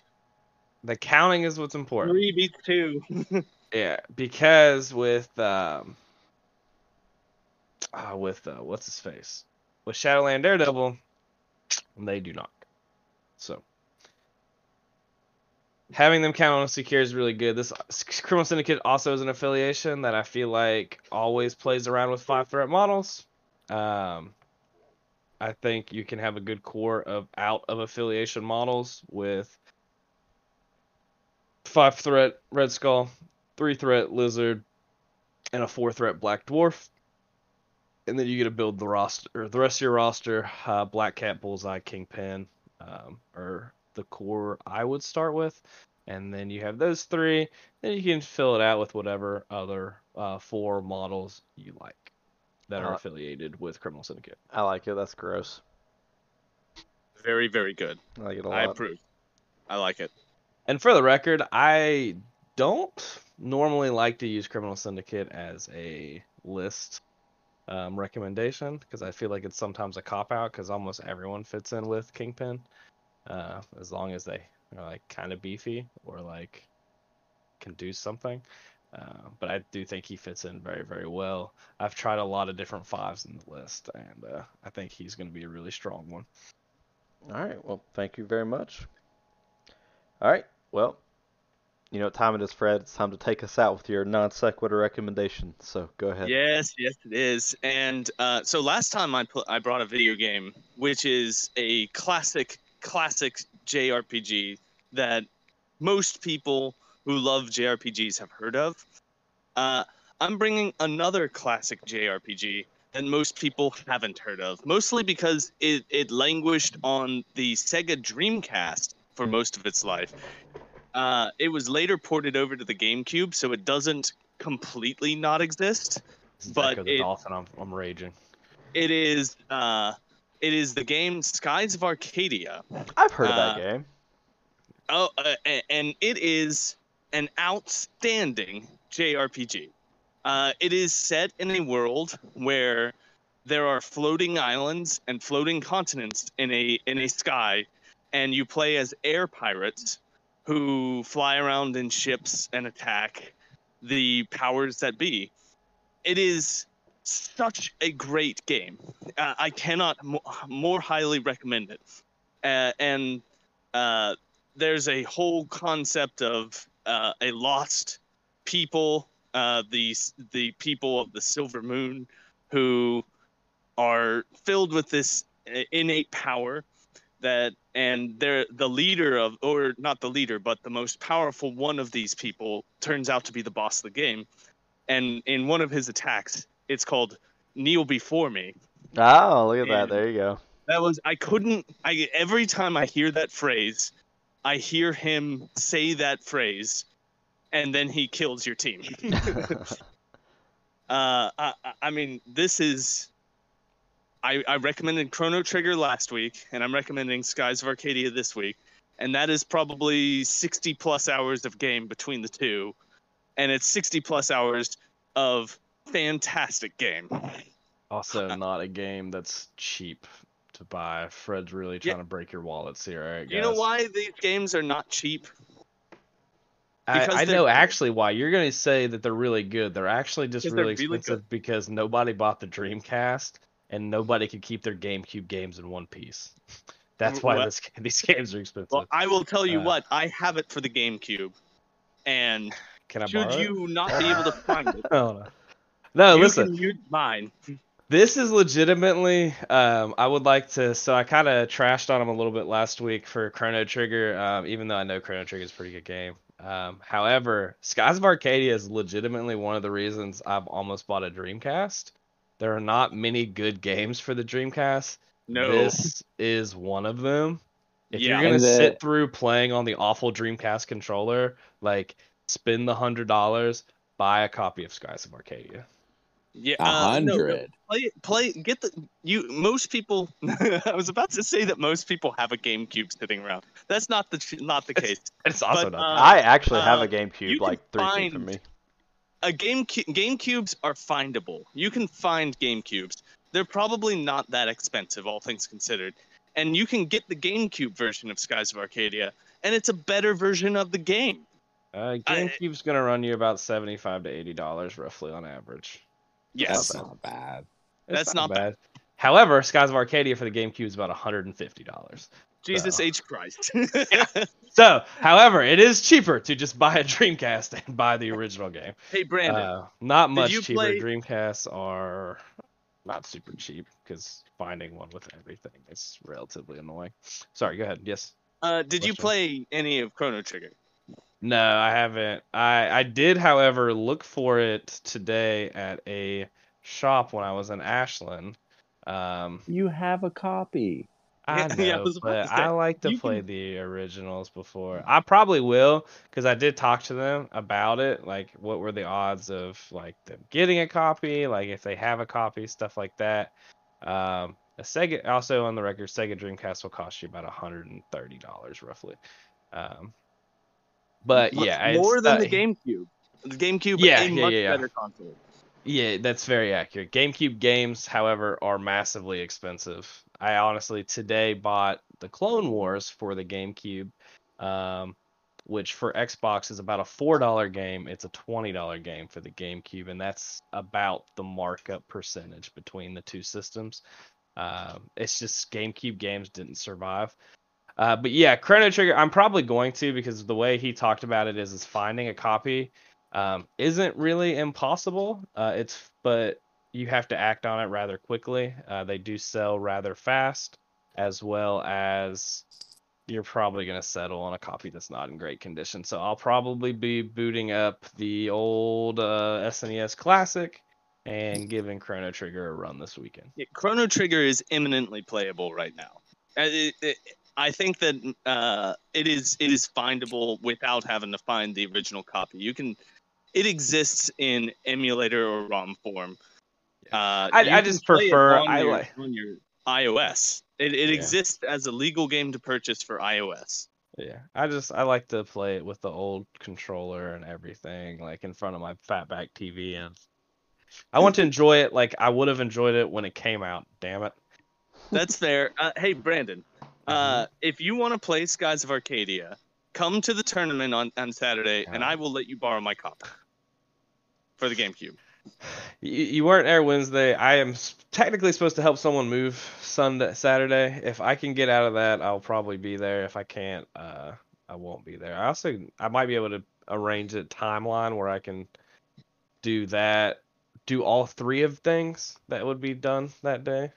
The counting is what's important. Three beats two. *laughs* Yeah, because with um, uh, with uh, what's his face, with Shadowland Daredevil, they do not. So having them count on secure is really good. This Criminal Syndicate also is an affiliation that I feel like always plays around with five threat models. Um, I think you can have a good core of out of affiliation models with five threat Red Skull, three threat Lizard, and a four threat Black Dwarf. And then you get to build the roster, or the rest of your roster. Uh, Black Cat, Bullseye, Kingpin, um, or the core I would start with. And then you have those three. Then you can fill it out with whatever other uh, four models you like that are Uh, affiliated with Criminal Syndicate. I like it. That's gross. very, very good. I like it a I lot. I approve. I like it. And for the record, I don't normally like to use Criminal Syndicate as a list um, recommendation because I feel like it's sometimes a cop out because almost everyone fits in with Kingpin uh, as long as they are like kind of beefy or like can do something. Uh, but I do think he fits in very, very well. I've tried a lot of different fives in the list, and uh, I think he's going to be a really strong one. All right. Well, thank you very much. All right. Well, you know what time it is, Fred. It's time to take us out with your non sequitur recommendation. So go ahead. Yes, yes, it is. And uh, so last time I put, I brought a video game, which is a classic, classic JRPG that most people who love JRPGs have heard of. Uh, I'm bringing another classic JRPG that most people haven't heard of, mostly because it, it languished on the Sega Dreamcast for most of its life. Uh, it was later ported over to the GameCube, so it doesn't completely not exist. Is But it- Dolphin. I'm, I'm raging. It is uh, it is the game Skies of Arcadia. I've heard of Uh, that game. Oh, uh, and it is an outstanding JRPG. Uh, it is set in a world where there are floating islands and floating continents in a in a sky, and you play as air pirates who fly around in ships and attack the powers that be. It is such a great game. Uh, I cannot mo- more highly recommend it. Uh, and uh, there's a whole concept of uh, a lost people, uh, the the people of the Silver Moon, who are filled with this uh, innate power that and they're the leader of or not the leader but the most powerful one of these people turns out to be the boss of the game and in one of his attacks it's called kneel before me Oh, look at that. There you go. that was I couldn't I every time I hear that phrase, I hear him say that phrase, and then he kills your team. *laughs* *laughs* uh, I- I mean, this is. I, I recommended Chrono Trigger last week, and I'm recommending Skies of Arcadia this week, and that is probably 60 plus hours of game between the two, and it's 60 plus hours of fantastic game. Also, uh, not a game that's cheap to buy. Fred's really Yeah. trying to break your wallets here. You know why these games are not cheap? I, Because I know actually why. You're going to say that they're really good. They're actually just really really expensive because nobody bought the Dreamcast and nobody could keep their GameCube games in one piece. *laughs* That's why Well- this, *laughs* these games are expensive. Well, I will tell you Uh, what, I have it for the GameCube, and Can I should borrow it? you not be able to *laughs* find it, no. No, you listen. mine. This is legitimately. Um, I would like to. So I kind of trashed on him a little bit last week for Chrono Trigger, um, even though I know Chrono Trigger is a pretty good game. Um, however, Skies of Arcadia is legitimately one of the reasons I've almost bought a Dreamcast. There are not many good games for the Dreamcast. No, This is one of them. If Yeah. you're gonna the- sit through playing on the awful Dreamcast controller, like spend the hundred dollars, buy a copy of Skies of Arcadia. Yeah, A uh, no, no, hundred. play play get the you most people *laughs* I was about to say that most people have a GameCube sitting around. That's not the not the case. It's also But, not. uh, I actually have uh, a GameCube like three feet from me. A GameCube GameCubes are findable. You can find GameCubes. They're probably not that expensive all things considered. And you can get the GameCube version of Skies of Arcadia and it's a better version of the game. Uh, GameCube's gonna run you about seventy-five to eighty dollars roughly on average. Yes. That's not bad. It's That's not bad. However, Skies of Arcadia for the GameCube is about hundred and fifty dollars. Jesus So. H Christ. *laughs* *laughs* So, however, it is cheaper to just buy a Dreamcast and buy the original game. hey Brandon, Uh, not much you cheaper. play- Dreamcasts are not super cheap because finding one with everything is relatively annoying. Sorry, go ahead. Yes. uh, did you question. play any of Chrono Trigger? No, I haven't. I I did, however, look for it today at a shop when I was in Ashland. Um, You have a copy. *laughs* I know, yeah, I was but say, I like to you play can- the originals before. I probably will because I did talk to them about it. Like, what were the odds of like them getting a copy? Like, if they have a copy, stuff like that. Um, a Sega also on the record, Sega Dreamcast will cost you about hundred and thirty dollars roughly. Um, but Much yeah, more than uh, the GameCube. The GameCube, Yeah, a yeah, much yeah, yeah. better console. Yeah, that's very accurate. GameCube games, however, are massively expensive. I honestly today bought the Clone Wars for the GameCube, um, which for Xbox is about a four dollar game. It's a twenty dollar game for the GameCube, and that's about the markup percentage between the two systems. Um, it's just GameCube games didn't survive. Uh, but yeah, Chrono Trigger, I'm probably going to because the way he talked about it is is finding a copy um, isn't really impossible. Uh, it's but you have to act on it rather quickly. Uh, they do sell rather fast, as well as you're probably going to settle on a copy that's not in great condition. So I'll probably be booting up the old uh, SNES Classic and giving Chrono Trigger a run this weekend. Yeah, Chrono Trigger is imminently playable right now. Uh, it- it- I think that uh, it is it is findable without having to find the original copy. You can, it exists in emulator or ROM form. Uh, I- I just play it prefer- on I your, like- on your iOS. It, it Yeah. exists as a legal game to purchase for iOS. Yeah, I just I like to play it with the old controller and everything, like in front of my fatback TV, and I want to enjoy it like I would have enjoyed it when it came out. Damn it! That's fair. Uh, hey, Brandon, uh, if you want to play Skies of Arcadia, come to the tournament on, on Saturday, and I will let you borrow my copy for the GameCube. You, you weren't there Wednesday. I am technically supposed to help someone move Sunday, Saturday. If I can get out of that, I'll probably be there. If I can't, uh, I won't be there. I also I might be able to arrange a timeline where I can do that, do all three of things that would be done that day,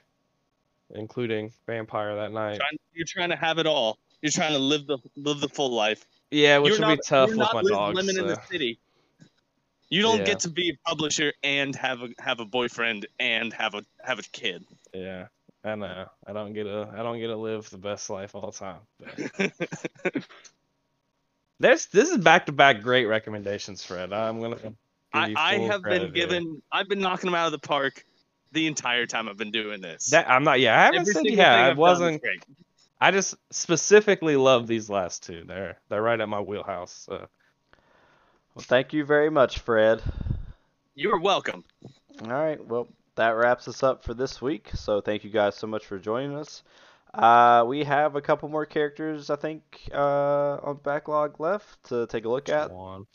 including Vampire that night. Trying, you're trying to have it all. You're trying to live the live the full life. Yeah, which would be tough with my dogs. living in the city. You don't Yeah. get to be a publisher and have a have a boyfriend and have a have a kid. Yeah, I know. I don't get to. I don't get to live the best life all the time. *laughs* There's this is back to back great recommendations, Fred. I'm gonna. I, I have been credit here. given. I've been knocking them out of the park the entire time I've been doing this. that. I'm not. Yeah, I haven't Every said yeah. I I've done is wasn't. I just specifically love these last two. They're they're right at my wheelhouse. So. Well, thank you very much, Fred. You're welcome. All right, well, that wraps us up for this week. So thank you guys so much for joining us. Uh, we have a couple more characters, I think, uh, on backlog left to take a look at,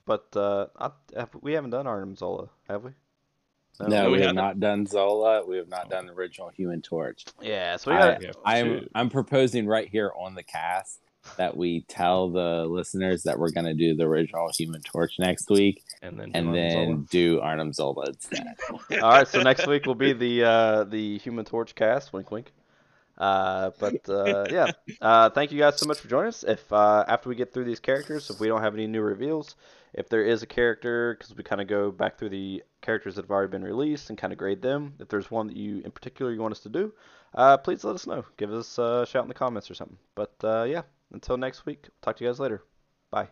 but uh, I, have, we haven't done Arnim Zola, have we? No, we we have haven't. done Zola. We have not done the original Human Torch. Yeah, so we I, got. Yeah, I'm. I'm proposing right here on the cast that we tell the listeners that we're going to do the original Human Torch next week, And then. and John then Zola. do Arnim Zola instead. *laughs* All right, so next week will be the uh, the Human Torch cast. Wink, wink. Uh, but uh, *laughs* yeah, uh, thank you guys so much for joining us. If uh, after we get through these characters, if we don't have any new reveals, if there is a character, because we kind of go back through the characters that have already been released and kind of grade them. If there's one that you in particular you want us to do, uh, please let us know. Give us a shout in the comments or something. But uh, yeah, until next week, talk to you guys later. Bye.